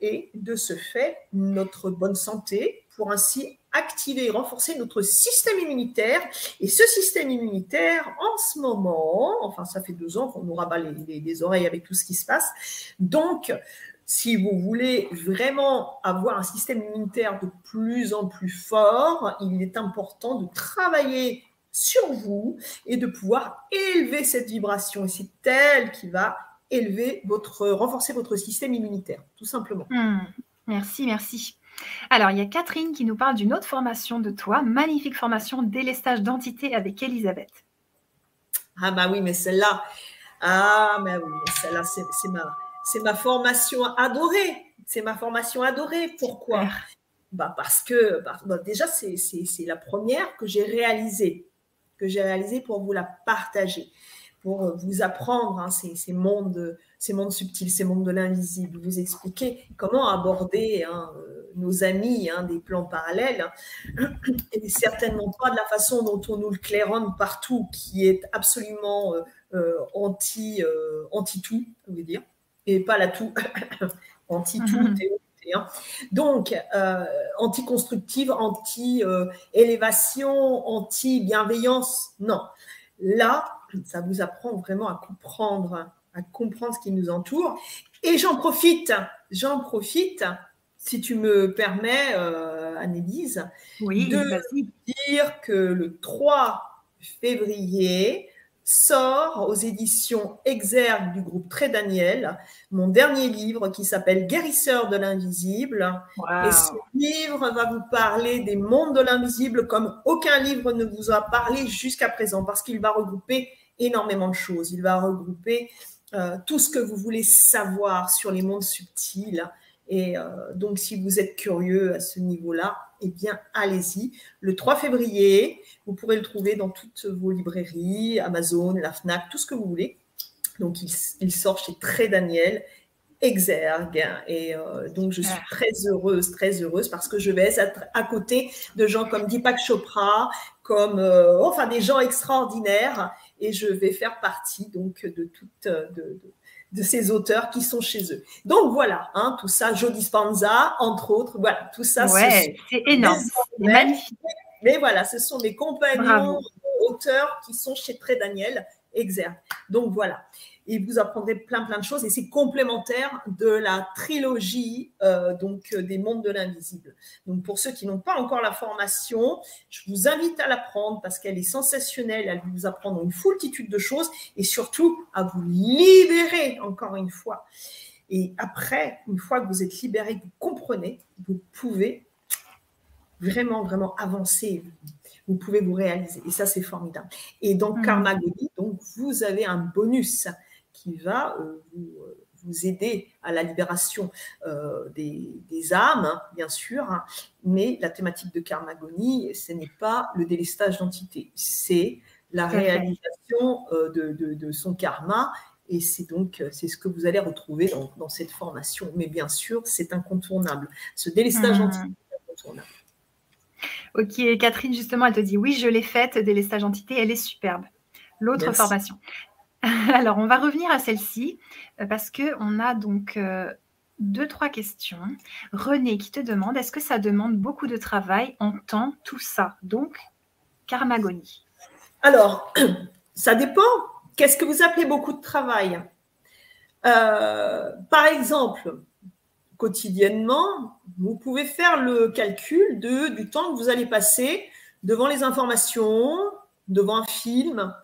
et de ce fait, notre bonne santé, pour ainsi activer et renforcer notre système immunitaire. Et ce système immunitaire, en ce moment, enfin, ça fait deux ans qu'on nous rabat les, les oreilles avec tout ce qui se passe. Donc, si vous voulez vraiment avoir un système immunitaire de plus en plus fort, il est important de travailler sur vous et de pouvoir élever cette vibration. Et c'est elle qui va élever votre, renforcer votre système immunitaire, tout simplement.
Hmm. merci, merci. Alors, il y a Catherine qui nous parle d'une autre formation de toi, magnifique formation délestage d'entité avec Elisabeth.
Ah bah oui, mais celle-là, ah mais oui, celle-là, c'est ma, c'est ma formation adorée. C'est ma formation adorée. Pourquoi? Bah Parce que bah, bah déjà, c'est la première que j'ai réalisée, que j'ai réalisée pour vous la partager, pour vous apprendre hein, ces, mondes, ces mondes subtils, ces mondes de l'invisible, vous expliquer comment aborder hein, nos amis hein, des plans parallèles, et certainement pas de la façon dont on nous le claironne partout, qui est absolument euh, euh, anti, euh, anti tout, on veut dire, et pas la tout, anti tout. Mhm. Hein. Donc, anti-constructive, anti-élévation, anti-bienveillance, non. Là, ça vous apprend vraiment à comprendre, à comprendre ce qui nous entoure. Et j'en profite, j'en profite si tu me permets, euh, Annelise, de dire que le 3 février sort aux éditions Exergue du groupe Très Daniel mon dernier livre qui s'appelle Guérisseur de l'invisible. Et ce livre va vous parler des mondes de l'invisible comme aucun livre ne vous a parlé jusqu'à présent parce qu'il va regrouper énormément de choses. Il va regrouper euh, tout ce que vous voulez savoir sur les mondes subtils, et euh, donc, si vous êtes curieux à ce niveau-là, eh bien, allez-y. Le 3 février, vous pourrez le trouver dans toutes vos librairies, Amazon, la FNAC, tout ce que vous voulez. Donc, il, sort chez Très Daniel, Exergue. Et euh, donc, je suis ah. très heureuse, très heureuse parce que je vais être à côté de gens comme Deepak Chopra, comme, euh, enfin, des gens extraordinaires. Et je vais faire partie donc de toute, de, de ces auteurs qui sont chez eux. Donc voilà, hein, tout ça, Joe Dispenza, entre autres, voilà, tout ça.
Ouais, c'est énorme, magnifique.
Mais voilà, ce sont mes compagnons auteurs qui sont chez Très Daniel Exergue. Donc voilà et vous apprendrez plein plein de choses et c'est complémentaire de la trilogie euh, donc euh, des mondes de l'invisible. Donc pour ceux qui n'ont pas encore la formation, je vous invite à l'apprendre parce qu'elle est sensationnelle, elle vous apprendre une foultitude de choses et surtout à vous libérer encore une fois. Et après, une fois que vous êtes libéré, vous comprenez, vous pouvez vraiment vraiment avancer vous pouvez vous réaliser. Et ça, c'est formidable. Et dans mmh. Karmagoni, donc, vous avez un bonus qui va euh, euh, vous, aider à la libération euh, des, âmes, hein, bien sûr, hein. mais la thématique de karmagonie, ce n'est pas le délestage d'entité, c'est la réalisation de, son karma. Et c'est donc c'est ce que vous allez retrouver dans, cette formation. Mais bien sûr, c'est incontournable. Ce délestage d'entité mmh. est incontournable.
Ok, Catherine, justement, elle te dit oui, je l'ai faite, délestage entité, elle est superbe. L'autre formation. Alors, on va revenir à celle-ci euh, parce qu'on a donc euh, deux, trois questions. René qui te demande est-ce que ça demande beaucoup de travail en temps, tout ça? Donc, karmagonie.
Alors, ça dépend. Qu'est-ce que vous appelez beaucoup de travail? Euh, Par exemple, quotidiennement, vous pouvez faire le calcul de, du temps que vous allez passer devant les informations, devant un film,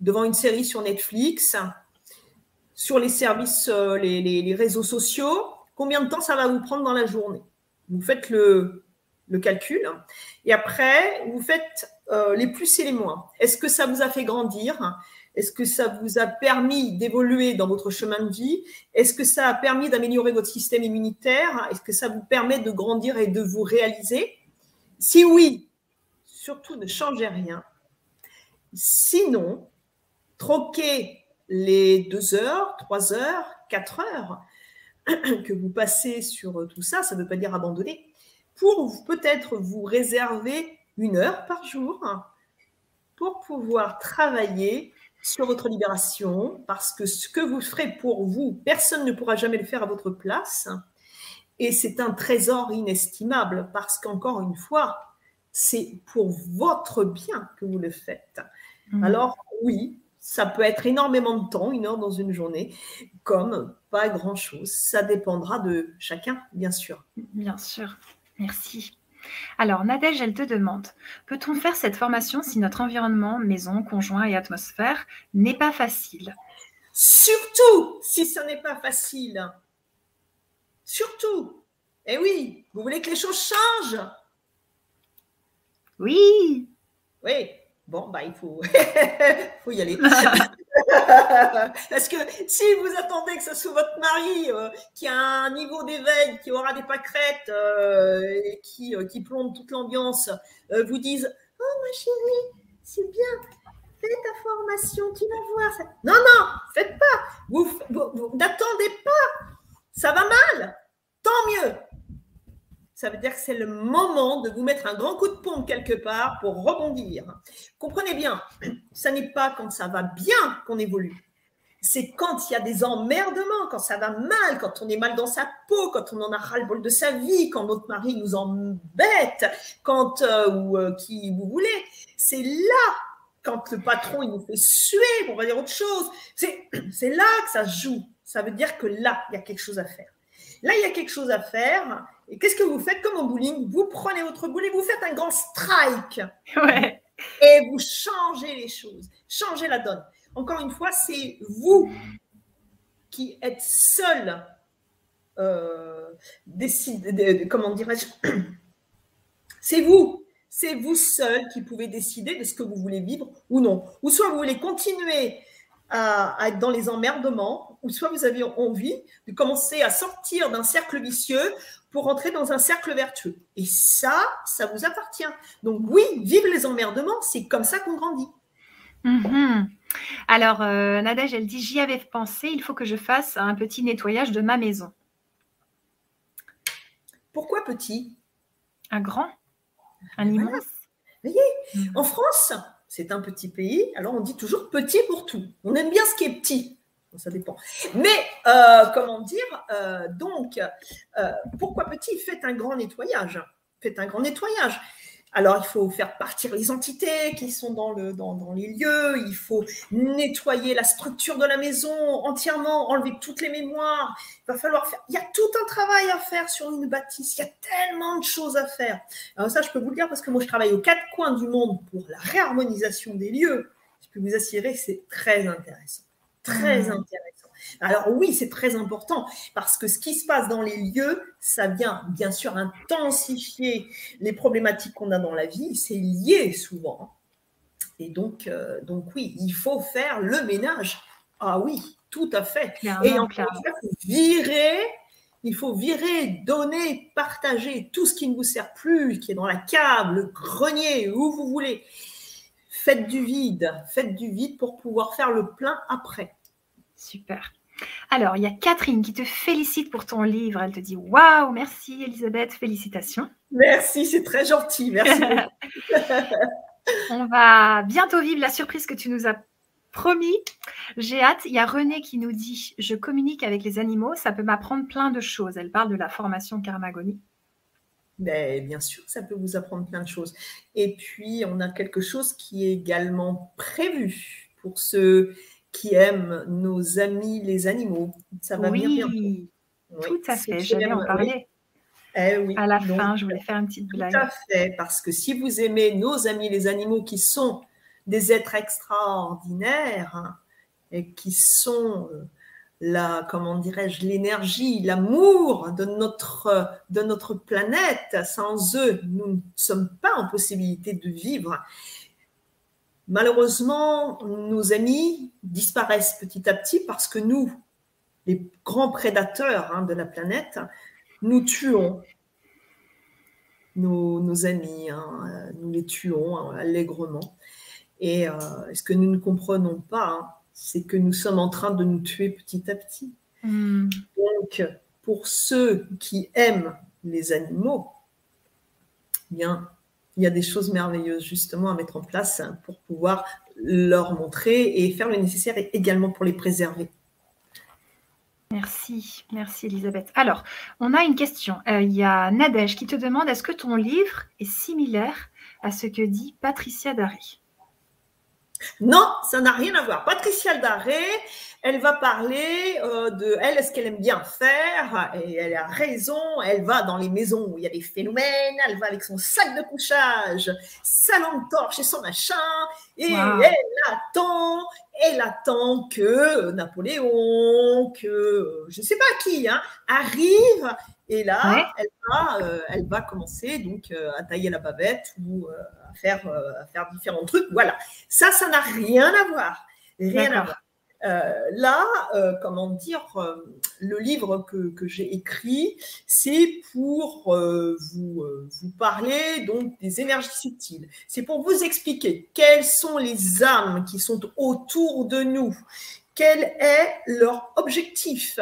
devant une série sur Netflix, sur les services, euh, les, réseaux sociaux, combien de temps ça va vous prendre dans la journée? Vous faites le, calcul et après, vous faites euh, les plus et les moins. Est-ce que ça vous a fait grandir? Est-ce que ça vous a permis d'évoluer dans votre chemin de vie? Est-ce que ça a permis d'améliorer votre système immunitaire? Est-ce que ça vous permet de grandir et de vous réaliser? Si oui, surtout ne changez rien. Sinon, troquer les deux heures, trois heures, quatre heures que vous passez sur tout ça, ça ne veut pas dire abandonner, pour peut-être vous réserver une heure par jour pour pouvoir travailler sur votre libération, parce que ce que vous ferez pour vous, personne ne pourra jamais le faire à votre place. Et c'est un trésor inestimable, parce qu'encore une fois, c'est pour votre bien que vous le faites. Mmh. Alors oui, ça peut être énormément de temps, une heure dans une journée, comme pas grand-chose. Ça dépendra de chacun, bien sûr.
Bien sûr. Merci. Alors, Nadège, elle te demande, peut-on faire cette formation si notre environnement, maison, conjoint et atmosphère n'est pas facile?
Surtout si ce n'est pas facile. Surtout. Eh oui, vous voulez que les choses changent?
Oui.
Oui, Bon, bah, il faut, faut y aller. Parce que si vous attendez que ce soit votre mari euh, qui a un niveau d'éveil, qui aura des pâquerettes euh, et qui, euh, qui plombe toute l'ambiance, vous dise Oh ma chérie, c'est bien, fais ta formation, tu vas voir. Ça. Non, non, faites pas. Vous, vous n'attendez pas. Ça va mal. Tant mieux ça veut dire que c'est le moment de vous mettre un grand coup de pompe quelque part pour rebondir. Comprenez bien, ça n'est pas quand ça va bien qu'on évolue. C'est quand il y a des emmerdements, quand ça va mal, quand on est mal dans sa peau, quand on en a ras-le-bol de sa vie, quand notre mari nous embête, quand euh, ou euh, qui vous voulez. C'est là, quand le patron il nous fait suer, on va dire autre chose. C'est là que ça joue. Ça veut dire que là, il y a quelque chose à faire. Là, il y a quelque chose à faire. Et qu'est-ce que vous faites comme en bowling? Vous prenez votre boule et vous faites un grand strike. Et vous changez les choses, changez la donne. Encore une fois, c'est vous qui êtes seul, euh, décide, comment dirais-je? C'est vous, c'est vous seul qui pouvez décider de ce que vous voulez vivre ou non. Ou soit vous voulez continuer à, être dans les emmerdements, ou soit vous avez envie de commencer à sortir d'un cercle vicieux pour rentrer dans un cercle vertueux. Et ça, ça vous appartient. Donc oui, vive les emmerdements, c'est comme ça qu'on grandit.
Mhm. Alors, euh, Nadège, elle dit, j'y avais pensé, il faut que je fasse un petit nettoyage de ma maison.
Pourquoi petit?
Un grand? Un immense?
voyez, en France, c'est un petit pays, alors on dit toujours petit pour tout. On aime bien ce qui est petit. Ça dépend. Mais, euh, comment dire, euh, donc, euh, pourquoi petit Faites un grand nettoyage? Faites un grand nettoyage. Alors, il faut faire partir les entités qui sont dans, le, dans, les lieux, il faut nettoyer la structure de la maison entièrement, enlever toutes les mémoires. Il va falloir faire. Il y a tout un travail à faire sur une bâtisse, il y a tellement de choses à faire. Alors, ça, je peux vous le dire parce que moi, je travaille aux quatre coins du monde pour la réharmonisation des lieux. Je peux vous assurer que c'est très intéressant. Très mmh. intéressant. Alors oui, c'est très important parce que ce qui se passe dans les lieux, ça vient bien sûr intensifier les problématiques qu'on a dans la vie, c'est lié souvent. Et donc, euh, donc oui, il faut faire le ménage. Ah oui, tout à fait. Et en virer, il faut virer, donner, partager tout ce qui ne vous sert plus, qui est dans la cave, le grenier, où vous voulez. Faites du vide, faites du vide pour pouvoir faire le plein après.
Super. Alors, il y a Catherine qui te félicite pour ton livre. Elle te dit Waouh, merci Elisabeth, félicitations.
Merci, c'est très gentil. Merci.
On va bientôt vivre la surprise que tu nous as promis. J'ai hâte. Il y a René qui nous dit Je communique avec les animaux, ça peut m'apprendre plein de choses. Elle parle de la formation Karmagonie.
Ben, bien sûr, ça peut vous apprendre plein de choses. Et puis, on a quelque chose qui est également prévu pour ceux qui aiment nos amis les animaux.
Ça va oui, bien Tout à fait, je vais en parler. Eh oui. À la fin, je voulais faire une petite blague.
Tout à fait, parce que si vous aimez nos amis les animaux qui sont des êtres extraordinaires hein, et qui sont euh, la, comment dirais-je, l'énergie, l'amour de notre, de notre planète, sans eux, nous ne sommes pas en possibilité de vivre. Malheureusement, nos amis disparaissent petit à petit parce que nous, les grands prédateurs hein, de la planète, nous tuons nos, amis, hein, nous les tuons hein, allègrement. Et euh, ce que nous ne comprenons pas, c'est que nous sommes en train de nous tuer petit à petit. Hmm. Donc, pour ceux qui aiment les animaux, bien, il y a des choses merveilleuses justement à mettre en place pour pouvoir leur montrer et faire le nécessaire également pour les préserver.
Merci, merci Elisabeth. Alors, on a une question. Euh, il y a Nadège qui te demande est-ce que ton livre est similaire à ce que dit Patricia Daré
Non, ça n'a rien à voir. Patricia Daré, elle va parler euh, de elle, ce qu'elle aime bien faire, et elle a raison, elle va dans les maisons où il y a des phénomènes, elle va avec son sac de couchage, sa lampe torche et son machin, et elle attend, elle attend que Napoléon, que je ne sais pas qui, hein, arrive, et là, elle, va, euh, elle va commencer donc euh, à tailler la bavette ou faire, à faire différents trucs. Voilà. Ça, ça n'a rien à voir. Rien à voir. Euh, là, euh, comment dire, euh, le livre que, j'ai écrit, c'est pour vous, vous parler donc des énergies subtiles. C'est pour vous expliquer quelles sont les âmes qui sont autour de nous, quel est leur objectif,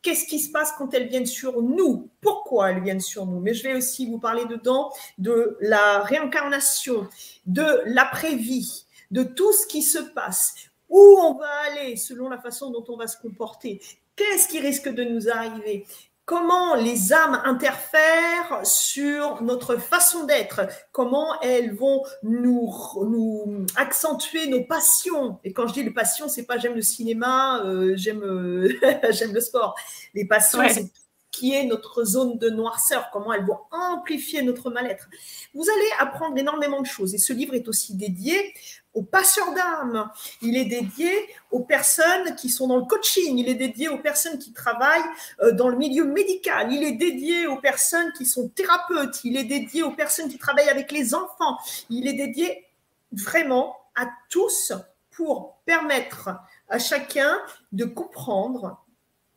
qu'est-ce qui se passe quand elles viennent sur nous, pourquoi elles viennent sur nous? Mais je vais aussi vous parler dedans de la réincarnation, de l'après-vie, de tout ce qui se passe. Où on va aller selon la façon dont on va se comporter, qu'est-ce qui risque de nous arriver, comment les âmes interfèrent sur notre façon d'être, comment elles vont nous, nous accentuer nos passions? Et quand je dis les passions, c'est pas j'aime le cinéma, euh, j'aime euh, j'aime le sport. Les passions, c'est qui est notre zone de noirceur, comment elles vont amplifier notre mal-être. Vous allez apprendre énormément de choses. Et ce livre est aussi dédié aux passeurs d'âme, il est dédié aux personnes qui sont dans le coaching, il est dédié aux personnes qui travaillent euh, dans le milieu médical, il est dédié aux personnes qui sont thérapeutes, il est dédié aux personnes qui travaillent avec les enfants, il est dédié vraiment à tous pour permettre à chacun de comprendre,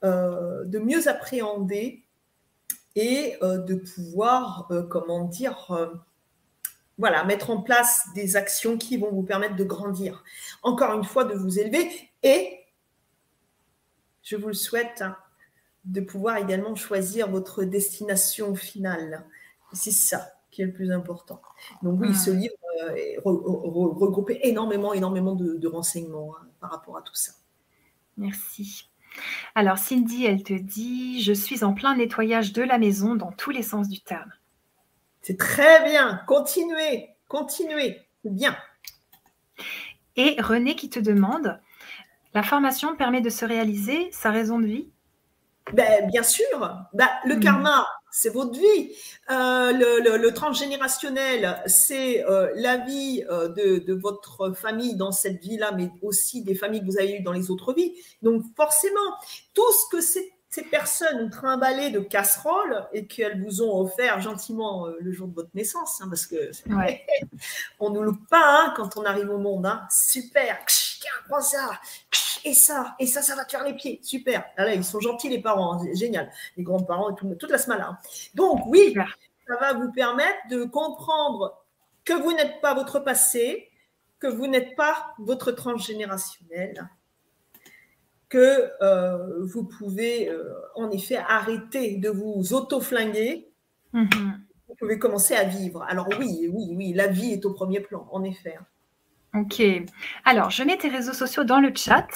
de mieux appréhender et euh, de pouvoir, comment dire, voilà, mettre en place des actions qui vont vous permettre de grandir. Encore une fois, de vous élever et, je vous le souhaite, hein, de pouvoir également choisir votre destination finale. C'est ça qui est le plus important. Donc oui, ce livre euh, regroupe énormément, énormément de, renseignements hein, par rapport à tout ça.
Merci. Alors Cindy, elle te dit, je suis en plein nettoyage de la maison dans tous les sens du terme.
C'est très bien. Continuez, continuez. Bien.
Et René qui te demande, la formation permet de se réaliser sa raison de vie?
Ben, Bien sûr. Ben, le hmm. karma, c'est votre vie. Euh, le, transgénérationnel, c'est euh, la vie euh, de, de, votre famille dans cette vie-là, mais aussi des familles que vous avez eues dans les autres vies. Donc forcément, tout ce que ces personnes ont trimballé de casseroles et qu'elles vous ont offert gentiment le jour de votre naissance, hein, parce que ouais. on nous loupe pas hein, quand on arrive au monde. Hein. Super, prends ça, et ça, et ça, ça va te faire les pieds. Super. Ah là, ils sont gentils les parents, génial. Les grands-parents et tout, toute la semaine. Donc oui, ça va vous permettre de comprendre que vous n'êtes pas votre passé, que vous n'êtes pas votre transgénérationnel que euh, vous pouvez euh, en effet arrêter de vous auto-flinguer. Mm-hmm. Vous pouvez commencer à vivre. Alors oui, oui, oui, la vie est au premier plan, en effet.
Ok. Alors, je mets tes réseaux sociaux dans le chat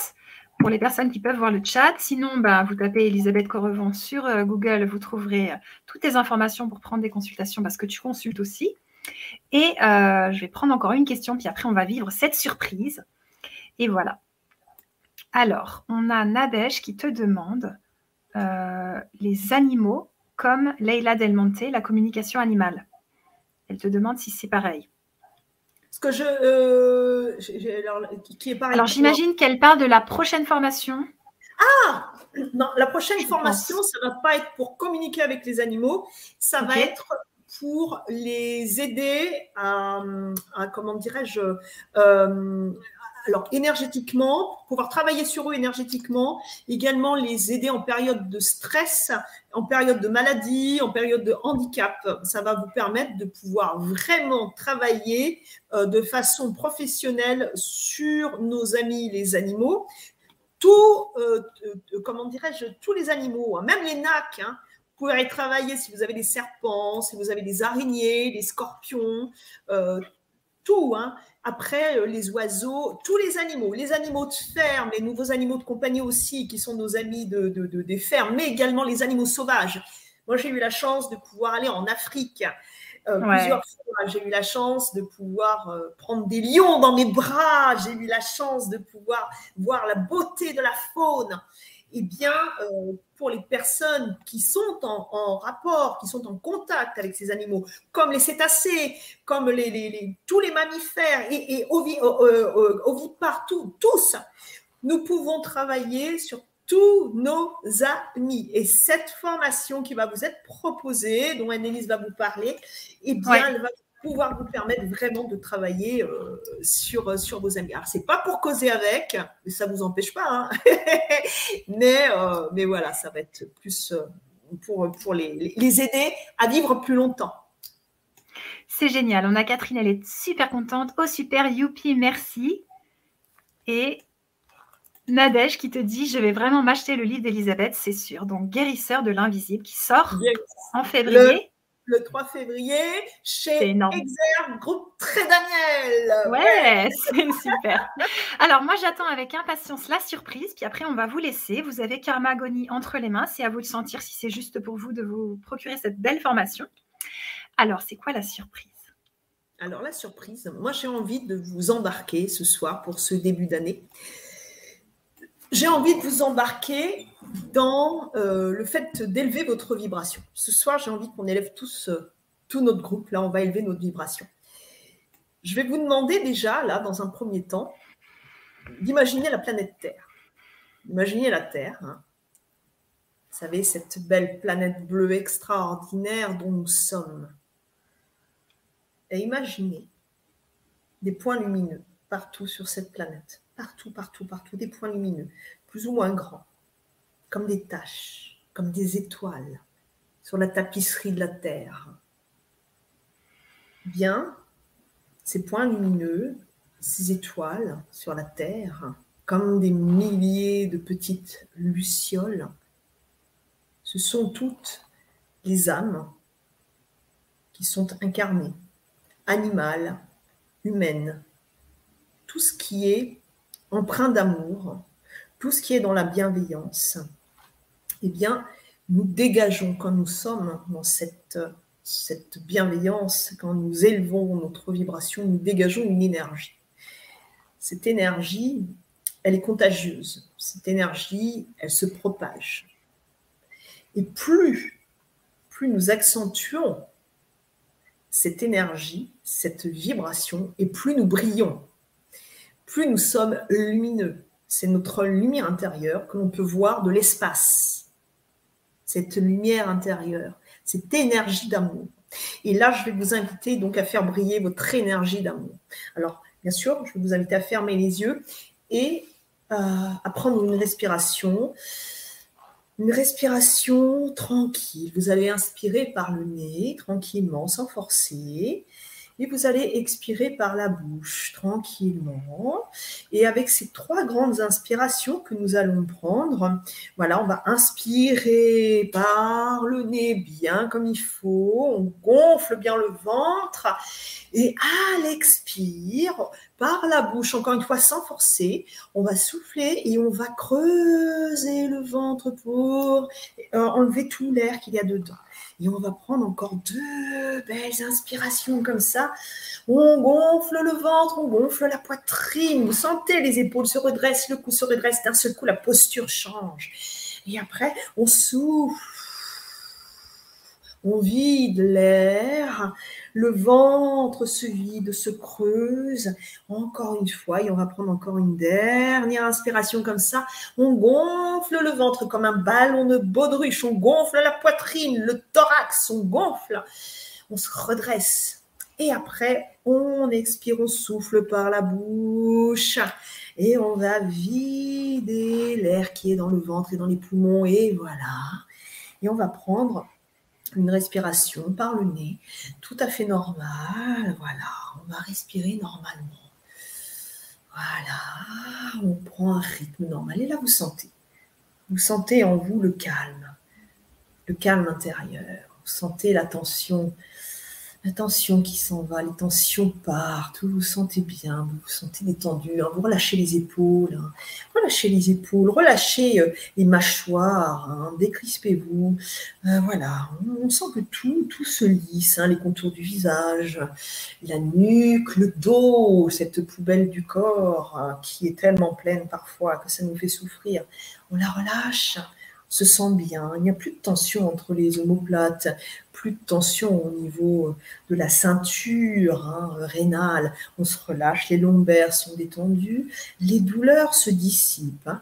pour les personnes qui peuvent voir le chat. Sinon, bah, vous tapez Elisabeth Correvon sur euh, Google, vous trouverez toutes les informations pour prendre des consultations parce que tu consultes aussi. Et je vais prendre encore une question, puis après, on va vivre cette surprise. Et voilà. Alors, on a Nadège qui te demande euh, les animaux comme Leila Del Monte, la communication animale. Elle te demande si c'est pareil.
Que je, euh,
alors, qui est pareil. Alors j'imagine qu'elle parle de la prochaine formation.
Ah non, la prochaine formation, ça ça va pas être pour communiquer avec les animaux, ça va être pour les aider à, comment dirais-je, euh, alors énergétiquement, pouvoir travailler sur eux énergétiquement, également les aider en période de stress, en période de maladie, en période de handicap. Ça va vous permettre de pouvoir vraiment travailler euh, de façon professionnelle sur nos amis les animaux. Euh, euh, comment dirais-je, tous les animaux, hein, même les nacs. Hein, vous pouvez y travailler si vous avez des serpents, si vous avez des araignées, des scorpions, tout. Hein. Après, euh, les oiseaux, tous les animaux, les animaux de ferme, les nouveaux animaux de compagnie aussi, qui sont nos amis de, des fermes, mais également les animaux sauvages. Moi, j'ai eu la chance de pouvoir aller en Afrique euh, plusieurs fois. J'ai eu la chance de pouvoir euh, prendre des lions dans mes bras. J'ai eu la chance de pouvoir voir la beauté de la faune eh bien, euh, pour les personnes qui sont en, rapport, qui sont en contact avec ces animaux, comme les cétacés, comme les, tous les mammifères et, et partout, tous, nous pouvons travailler sur tous nos amis. Et cette formation qui va vous être proposée, dont Annelise va vous parler, eh bien, elle va vous pouvoir vous permettre vraiment de travailler euh, sur, sur vos amis. Alors, c'est pas pour causer avec, mais ça vous empêche pas. Hein. mais, euh, mais voilà, ça va être plus pour, pour les, les aider à vivre plus longtemps.
C'est génial. On a Catherine, elle est super contente. Oh super, youpi, merci. Et Nadège qui te dit Je vais vraiment m'acheter le livre d'Elisabeth, c'est sûr. Donc, Guérisseur de l'invisible qui sort en février.
Le, 3 février chez Exergue, groupe Très Daniel.
Ouais, c'est super. Alors, moi, j'attends avec impatience la surprise. Puis après, on va vous laisser. Vous avez Karma entre les mains. C'est à vous de sentir si c'est juste pour vous de vous procurer cette belle formation. Alors, c'est quoi la surprise?
Alors, la surprise, moi, j'ai envie de vous embarquer ce soir pour ce début d'année j'ai envie de vous embarquer dans euh, le fait d'élever votre vibration. Ce soir, j'ai envie qu'on élève tous, euh, tout notre groupe. Là, on va élever notre vibration. Je vais vous demander déjà, là, dans un premier temps, d'imaginer la planète Terre. Imaginez la Terre. Hein. Vous savez, cette belle planète bleue extraordinaire dont nous sommes. Et imaginez des points lumineux partout sur cette planète partout, partout, partout, des points lumineux, plus ou moins grands, comme des taches, comme des étoiles sur la tapisserie de la Terre. Bien, ces points lumineux, ces étoiles sur la Terre, comme des milliers de petites lucioles, ce sont toutes les âmes qui sont incarnées, animales, humaines, tout ce qui est empreint d'amour, tout ce qui est dans la bienveillance, eh bien, nous dégageons quand nous sommes dans cette, cette bienveillance, quand nous élevons notre vibration, nous dégageons une énergie. Cette énergie, elle est contagieuse. Cette énergie, elle se propage. Et plus, plus nous accentuons cette énergie, cette vibration, et plus nous brillons plus nous sommes lumineux. C'est notre lumière intérieure que l'on peut voir de l'espace. Cette lumière intérieure, cette énergie d'amour. Et là, je vais vous inviter donc à faire briller votre énergie d'amour. Alors, bien sûr, je vais vous inviter à fermer les yeux et euh, à prendre une respiration. Une respiration tranquille. Vous allez inspirer par le nez, tranquillement, sans forcer. Et vous allez expirer par la bouche tranquillement. Et avec ces trois grandes inspirations que nous allons prendre, voilà, on va inspirer par le nez bien comme il faut. On gonfle bien le ventre. Et à l'expire, par la bouche, encore une fois sans forcer, on va souffler et on va creuser le ventre pour euh, enlever tout l'air qu'il y a dedans. Et on va prendre encore deux belles inspirations comme ça. On gonfle le ventre, on gonfle la poitrine. Vous sentez les épaules se redressent, le cou se redresse. D'un seul coup, la posture change. Et après, on souffle. On vide l'air le ventre se vide, se creuse. Encore une fois, et on va prendre encore une dernière inspiration comme ça. On gonfle le ventre comme un ballon de baudruche. On gonfle la poitrine, le thorax, on gonfle. On se redresse. Et après, on expire, on souffle par la bouche. Et on va vider l'air qui est dans le ventre et dans les poumons. Et voilà. Et on va prendre une respiration par le nez, tout à fait normal. Voilà, on va respirer normalement. Voilà, on prend un rythme normal. Et là, vous sentez. Vous sentez en vous le calme, le calme intérieur. Vous sentez la tension la tension qui s'en va, les tensions partent, vous vous sentez bien, vous vous sentez détendu, hein. vous relâchez les épaules, hein. relâchez les épaules, relâchez euh, les mâchoires, hein. décrispez-vous. Euh, voilà, on, sent que tout, tout se lisse, les contours du visage, la nuque, le dos, cette poubelle du corps qui est tellement pleine parfois que ça nous fait souffrir. On la relâche se sent bien, il n'y a plus de tension entre les omoplates, plus de tension au niveau de la ceinture hein, rénale, on se relâche, les lombaires sont détendus, les douleurs se dissipent, hein.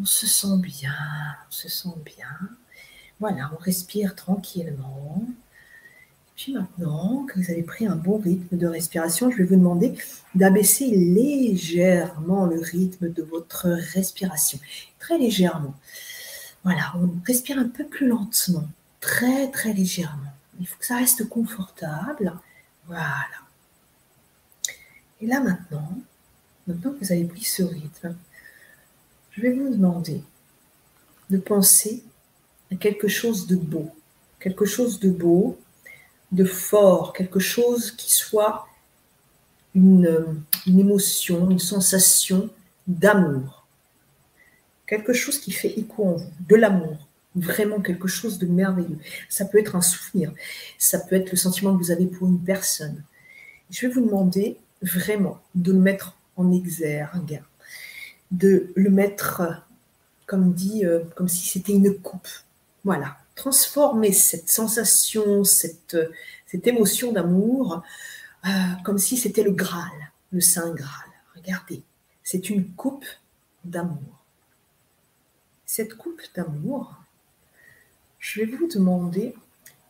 on se sent bien, on se sent bien. Voilà, on respire tranquillement. Puis maintenant que vous avez pris un bon rythme de respiration, je vais vous demander d'abaisser légèrement le rythme de votre respiration. Très légèrement. Voilà, on respire un peu plus lentement, très très légèrement. Il faut que ça reste confortable. Voilà. Et là maintenant, maintenant que vous avez pris ce rythme, je vais vous demander de penser à quelque chose de beau, quelque chose de beau de fort, quelque chose qui soit une, émotion, une sensation d'amour. Quelque chose qui fait écho en vous, de l'amour, vraiment quelque chose de merveilleux. Ça peut être un souvenir, ça peut être le sentiment que vous avez pour une personne. Je vais vous demander vraiment de le mettre en exergue, de le mettre, comme dit, euh, comme si c'était une coupe. Voilà, transformer cette sensation, cette, cette émotion d'amour, euh, comme si c'était le Graal, le Saint Graal. Regardez, c'est une coupe d'amour. Cette coupe d'amour, je vais vous demander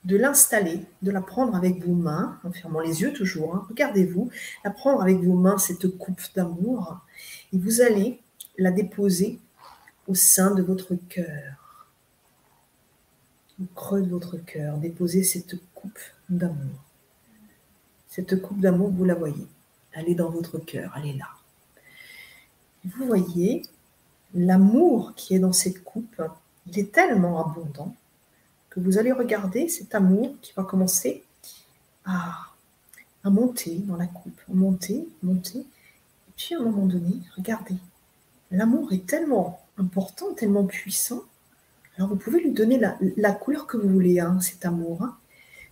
de l'installer, de la prendre avec vos mains, en fermant les yeux toujours. Hein. Regardez-vous, la prendre avec vos mains, cette coupe d'amour, et vous allez la déposer au sein de votre cœur au creux de votre cœur, déposez cette coupe d'amour. Cette coupe d'amour, vous la voyez. Elle est dans votre cœur, elle est là. Vous voyez, l'amour qui est dans cette coupe, il est tellement abondant que vous allez regarder cet amour qui va commencer à, monter dans la coupe, monter, monter. Et puis à un moment donné, regardez, l'amour est tellement important, tellement puissant alors vous pouvez lui donner la, couleur que vous voulez, hein, cet amour. Hein.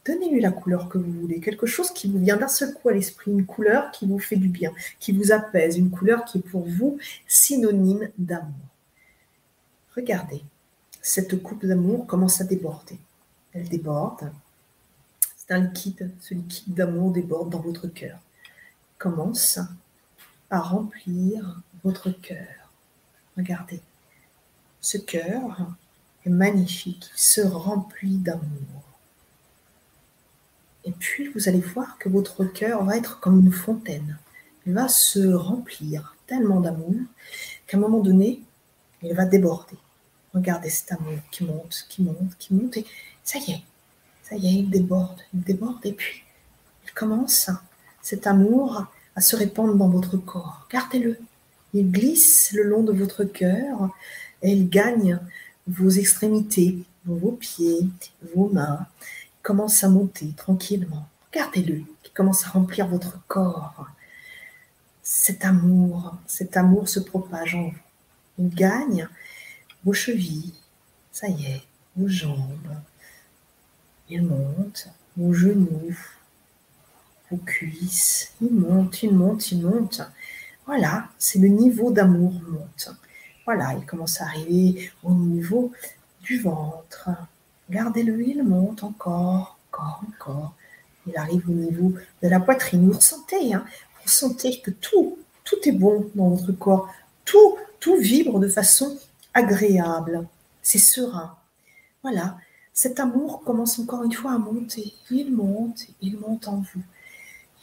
Donnez-lui la couleur que vous voulez, quelque chose qui vous vient d'un seul coup à l'esprit, une couleur qui vous fait du bien, qui vous apaise, une couleur qui est pour vous synonyme d'amour. Regardez, cette coupe d'amour commence à déborder. Elle déborde. C'est un liquide, ce liquide d'amour déborde dans votre cœur. Commence à remplir votre cœur. Regardez, ce cœur magnifique, il se remplit d'amour. Et puis vous allez voir que votre cœur va être comme une fontaine. Il va se remplir tellement d'amour qu'à un moment donné, il va déborder. Regardez cet amour qui monte, qui monte, qui monte, et ça y est, ça y est, il déborde, il déborde, et puis il commence, cet amour, à se répandre dans votre corps. Gardez-le. Il glisse le long de votre cœur et il gagne vos extrémités, vos pieds, vos mains commencent à monter tranquillement. Regardez-le, qui commence à remplir votre corps. Cet amour, cet amour se propage en vous. Il gagne vos chevilles, ça y est, vos jambes. Il monte, vos genoux, vos cuisses. Il monte, il monte, il monte. Voilà, c'est le niveau d'amour monte. Voilà, il commence à arriver au niveau du ventre. Gardez-le, il monte encore, encore, encore. Il arrive au niveau de la poitrine. Vous ressentez, hein, vous sentez que tout, tout est bon dans votre corps. Tout, tout vibre de façon agréable. C'est serein. Voilà, cet amour commence encore une fois à monter. Il monte, il monte en vous.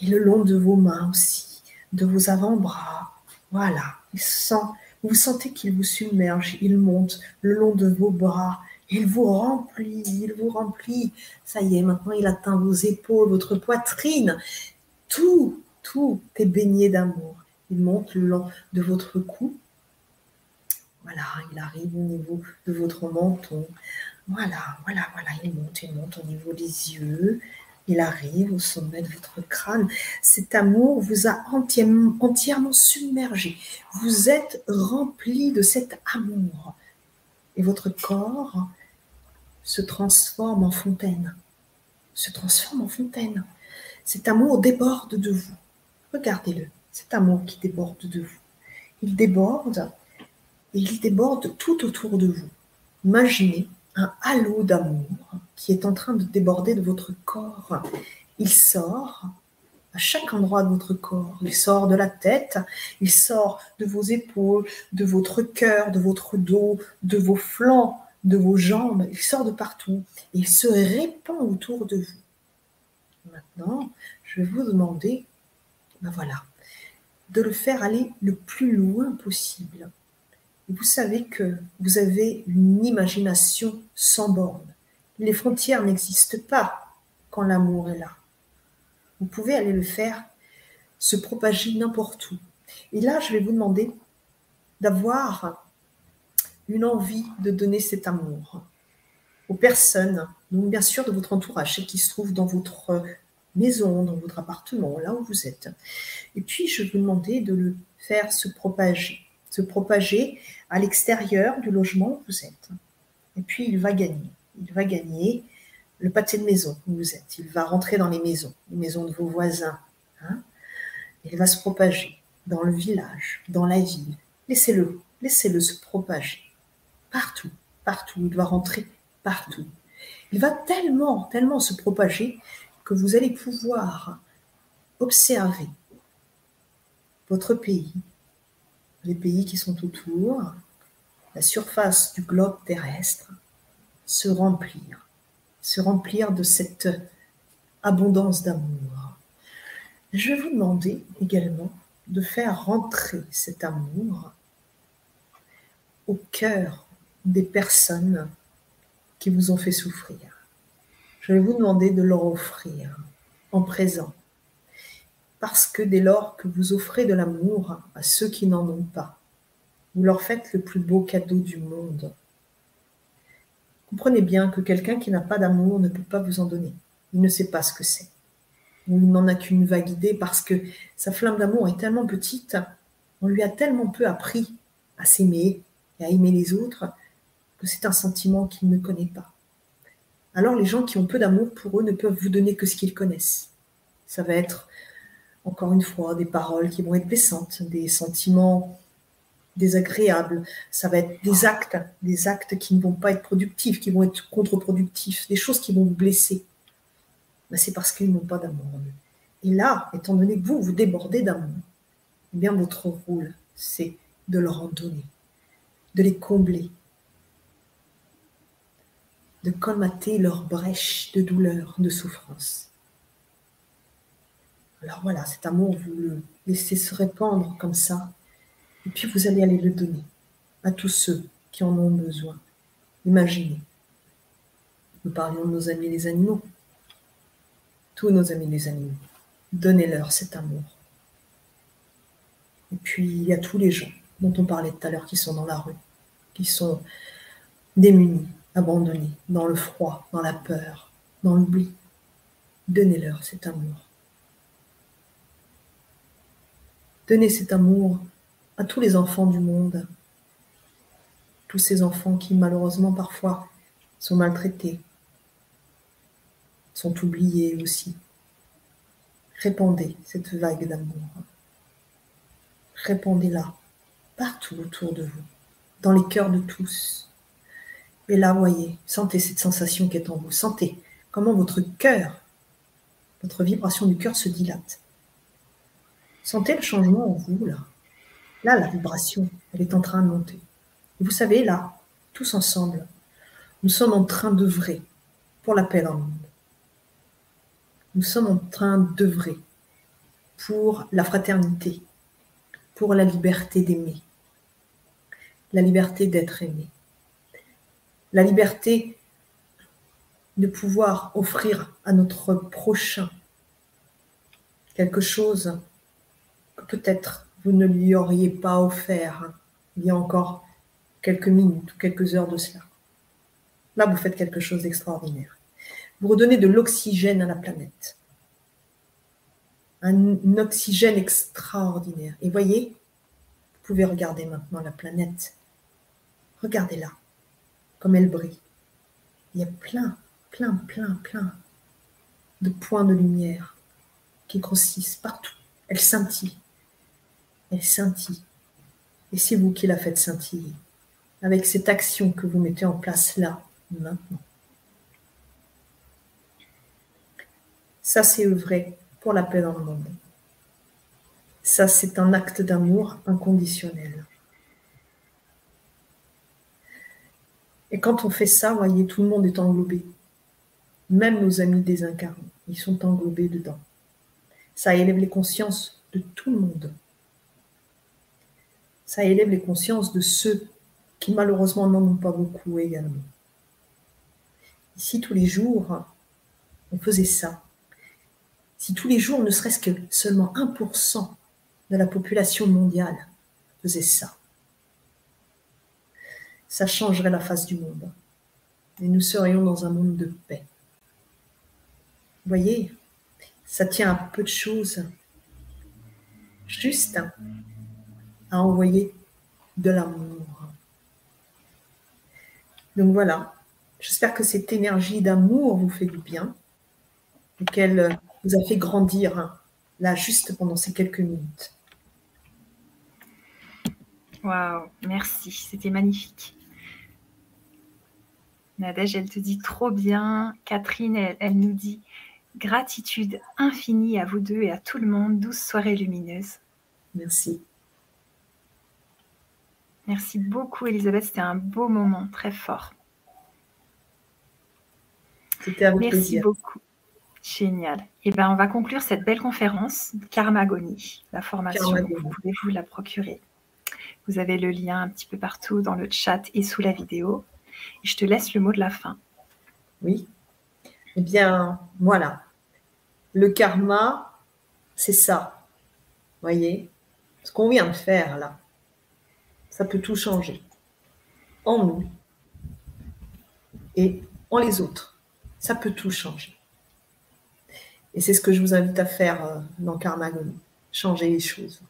Et le long de vos mains aussi, de vos avant-bras. Voilà, il sent vous sentez qu'il vous submerge, il monte le long de vos bras, il vous remplit, il vous remplit. Ça y est, maintenant il atteint vos épaules, votre poitrine. Tout, tout est baigné d'amour. Il monte le long de votre cou. Voilà, il arrive au niveau de votre menton. Voilà, voilà, voilà, il monte, il monte au niveau des yeux, il arrive au sommet de votre crâne. Cet amour vous a entièrement, submergé. Vous êtes rempli de cet amour. Et votre corps se transforme en fontaine. Se transforme en fontaine. Cet amour déborde de vous. Regardez-le, cet amour qui déborde de vous. Il déborde et il déborde tout autour de vous. Imaginez un halo d'amour qui est en train de déborder de votre corps. Il sort à chaque endroit de votre corps. Il sort de la tête, il sort de vos épaules, de votre cœur, de votre dos, de vos flancs, de vos jambes. Il sort de partout. Il se répand autour de vous. maintenant, je vais vous demander, ben voilà, de le faire aller le plus loin possible. vous savez que vous avez une imagination sans borne. Les frontières n'existent pas quand l'amour est là. Vous pouvez aller le faire se propager n'importe où. Et là, je vais vous demander d'avoir une envie de donner cet amour aux personnes, donc bien sûr de votre entourage, celles qui se trouvent dans votre maison, dans votre appartement, là où vous êtes. Et puis, je vous demander de le faire se propager, se propager à l'extérieur du logement où vous êtes. Et puis, il va gagner. Il va gagner le pâté de maison où vous êtes. Il va rentrer dans les maisons, les maisons de vos voisins. Hein. il va se propager dans le village, dans la ville. Laissez-le, laissez-le se propager partout, partout. Il doit rentrer partout. Il va tellement, tellement se propager que vous allez pouvoir observer votre pays, les pays qui sont autour, la surface du globe terrestre, se remplir, se remplir de cette abondance d'amour. Je vais vous demander également de faire rentrer cet amour au cœur des personnes qui vous ont fait souffrir. Je vais vous demander de leur offrir en présent. Parce que dès lors que vous offrez de l'amour à ceux qui n'en ont pas, vous leur faites le plus beau cadeau du monde. Comprenez bien que quelqu'un qui n'a pas d'amour ne peut pas vous en donner. Il ne sait pas ce que c'est. Il n'en a qu'une vague idée parce que sa flamme d'amour est tellement petite, on lui a tellement peu appris à s'aimer et à aimer les autres que c'est un sentiment qu'il ne connaît pas. Alors les gens qui ont peu d'amour pour eux ne peuvent vous donner que ce qu'ils connaissent. Ça va être, encore une fois, des paroles qui vont être blessantes, des sentiments désagréables, ça va être des actes, des actes qui ne vont pas être productifs, qui vont être contre-productifs, des choses qui vont vous blesser. Ben, c'est parce qu'ils n'ont pas d'amour en eux. Et là, étant donné que vous, vous débordez d'amour, eh bien votre rôle, c'est de leur en donner, de les combler, de colmater leurs brèches de douleur, de souffrance. Alors voilà, cet amour, vous le laissez se répandre comme ça, et puis vous allez aller le donner à tous ceux qui en ont besoin. Imaginez, nous parlions de nos amis les animaux, tous nos amis les animaux, donnez-leur cet amour. Et puis il y a tous les gens dont on parlait tout à l'heure qui sont dans la rue, qui sont démunis, abandonnés dans le froid, dans la peur, dans l'oubli. Donnez-leur cet amour. Donnez cet amour à tous les enfants du monde, tous ces enfants qui malheureusement parfois sont maltraités, sont oubliés aussi. Répandez cette vague d'amour. Répandez-la partout autour de vous, dans les cœurs de tous. Et là, voyez, sentez cette sensation qui est en vous. Sentez comment votre cœur, votre vibration du cœur se dilate. Sentez le changement en vous, là. Là, la vibration, elle est en train de monter. Vous savez, là, tous ensemble, nous sommes en train d'œuvrer pour la paix dans le monde. Nous sommes en train d'œuvrer pour la fraternité, pour la liberté d'aimer, la liberté d'être aimé la liberté de pouvoir offrir à notre prochain quelque chose que peut-être vous ne lui auriez pas offert il y a encore quelques minutes ou quelques heures de cela. Là, vous faites quelque chose d'extraordinaire. Vous redonnez de l'oxygène à la planète. Un, oxygène extraordinaire. Et voyez, vous pouvez regarder maintenant la planète. Regardez-la comme elle brille. Il y a plein, plein, plein, plein de points de lumière qui grossissent partout. Elle scintille. Elle scintille. Et c'est vous qui la faites scintiller avec cette action que vous mettez en place là, maintenant. Ça, c'est vrai pour la paix dans le monde. Ça, c'est un acte d'amour inconditionnel. Et quand on fait ça, voyez, tout le monde est englobé même nos amis désincarnés, ils sont englobés dedans. Ça élève les consciences de tout le monde. Ça élève les consciences de ceux qui malheureusement n'en ont pas beaucoup également. Ici, tous les jours, on faisait ça. Si tous les jours, ne serait-ce que seulement 1% de la population mondiale faisait ça, ça changerait la face du monde. Et nous serions dans un monde de paix. Vous voyez, ça tient à peu de choses. Juste à envoyer de l'amour. Donc voilà, j'espère que cette énergie d'amour vous fait du bien et qu'elle vous a fait grandir hein, là juste pendant ces quelques minutes.
Waouh, merci, c'était magnifique. Nadège, elle te dit trop bien. Catherine, elle nous dit Gratitude infinie à vous deux et à tout le monde. Douce soirée lumineuse.
Merci.
Merci beaucoup, Elisabeth. C'était un beau moment, très fort.
C'était un
Merci beaucoup. Génial. Et eh ben, on va conclure cette belle conférence Karmagonie, la formation. Vous pouvez vous la procurer. Vous avez le lien un petit peu partout dans le chat et sous la vidéo. Je te laisse le mot de la fin.
Oui. Eh bien, voilà. Le karma, c'est ça. Voyez? Ce qu'on vient de faire là, ça peut tout changer. En nous et en les autres. Ça peut tout changer. Et c'est ce que je vous invite à faire euh, dans Karmagonie. Changer les choses.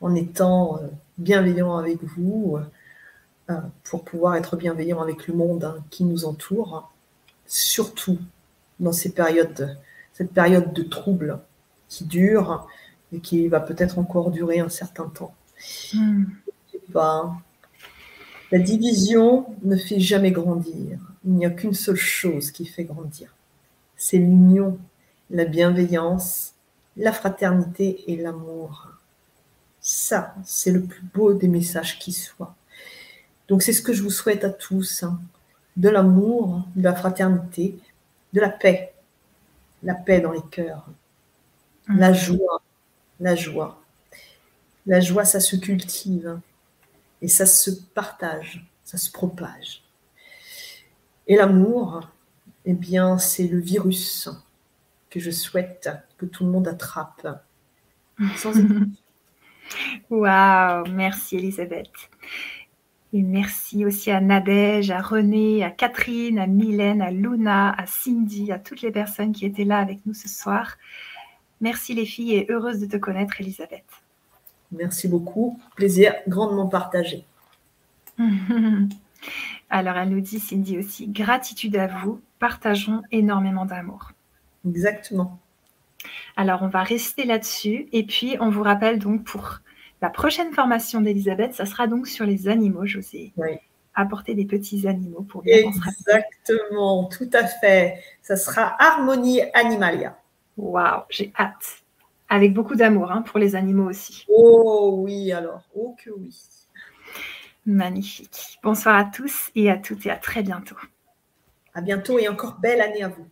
En étant euh, bienveillant avec vous, euh, pour pouvoir être bienveillant avec le monde hein, qui nous entoure surtout dans ces périodes, cette période de trouble qui dure et qui va peut-être encore durer un certain temps. Hmm. pas. La division ne fait jamais grandir. Il n'y a qu'une seule chose qui fait grandir. C'est l'union, la bienveillance, la fraternité et l'amour. Ça, c'est le plus beau des messages qui soit. Donc c'est ce que je vous souhaite à tous. Hein de l'amour, de la fraternité, de la paix. La paix dans les cœurs. La mhm. joie. La joie. La joie, ça se cultive et ça se partage, ça se propage. Et l'amour, eh bien, c'est le virus que je souhaite que tout le monde attrape.
Waouh, merci Elisabeth. Et merci aussi à Nadège, à René, à Catherine, à Mylène, à Luna, à Cindy, à toutes les personnes qui étaient là avec nous ce soir. Merci les filles et heureuse de te connaître, Elisabeth.
Merci beaucoup. Plaisir grandement partagé.
Alors, elle nous dit, Cindy aussi, gratitude à vous. Partageons énormément d'amour.
Exactement.
Alors, on va rester là-dessus. Et puis, on vous rappelle donc pour la prochaine formation d'Elisabeth, ça sera donc sur les animaux. Ai apporté des petits animaux pour bien
Exactement, tout à fait. Ça sera Harmonie Animalia.
Waouh, j'ai hâte. Avec beaucoup d'amour hein, pour les animaux aussi.
Oh oui, alors. Oh que oui.
Magnifique. Bonsoir à tous et à toutes et à très bientôt.
À bientôt et encore belle année à vous.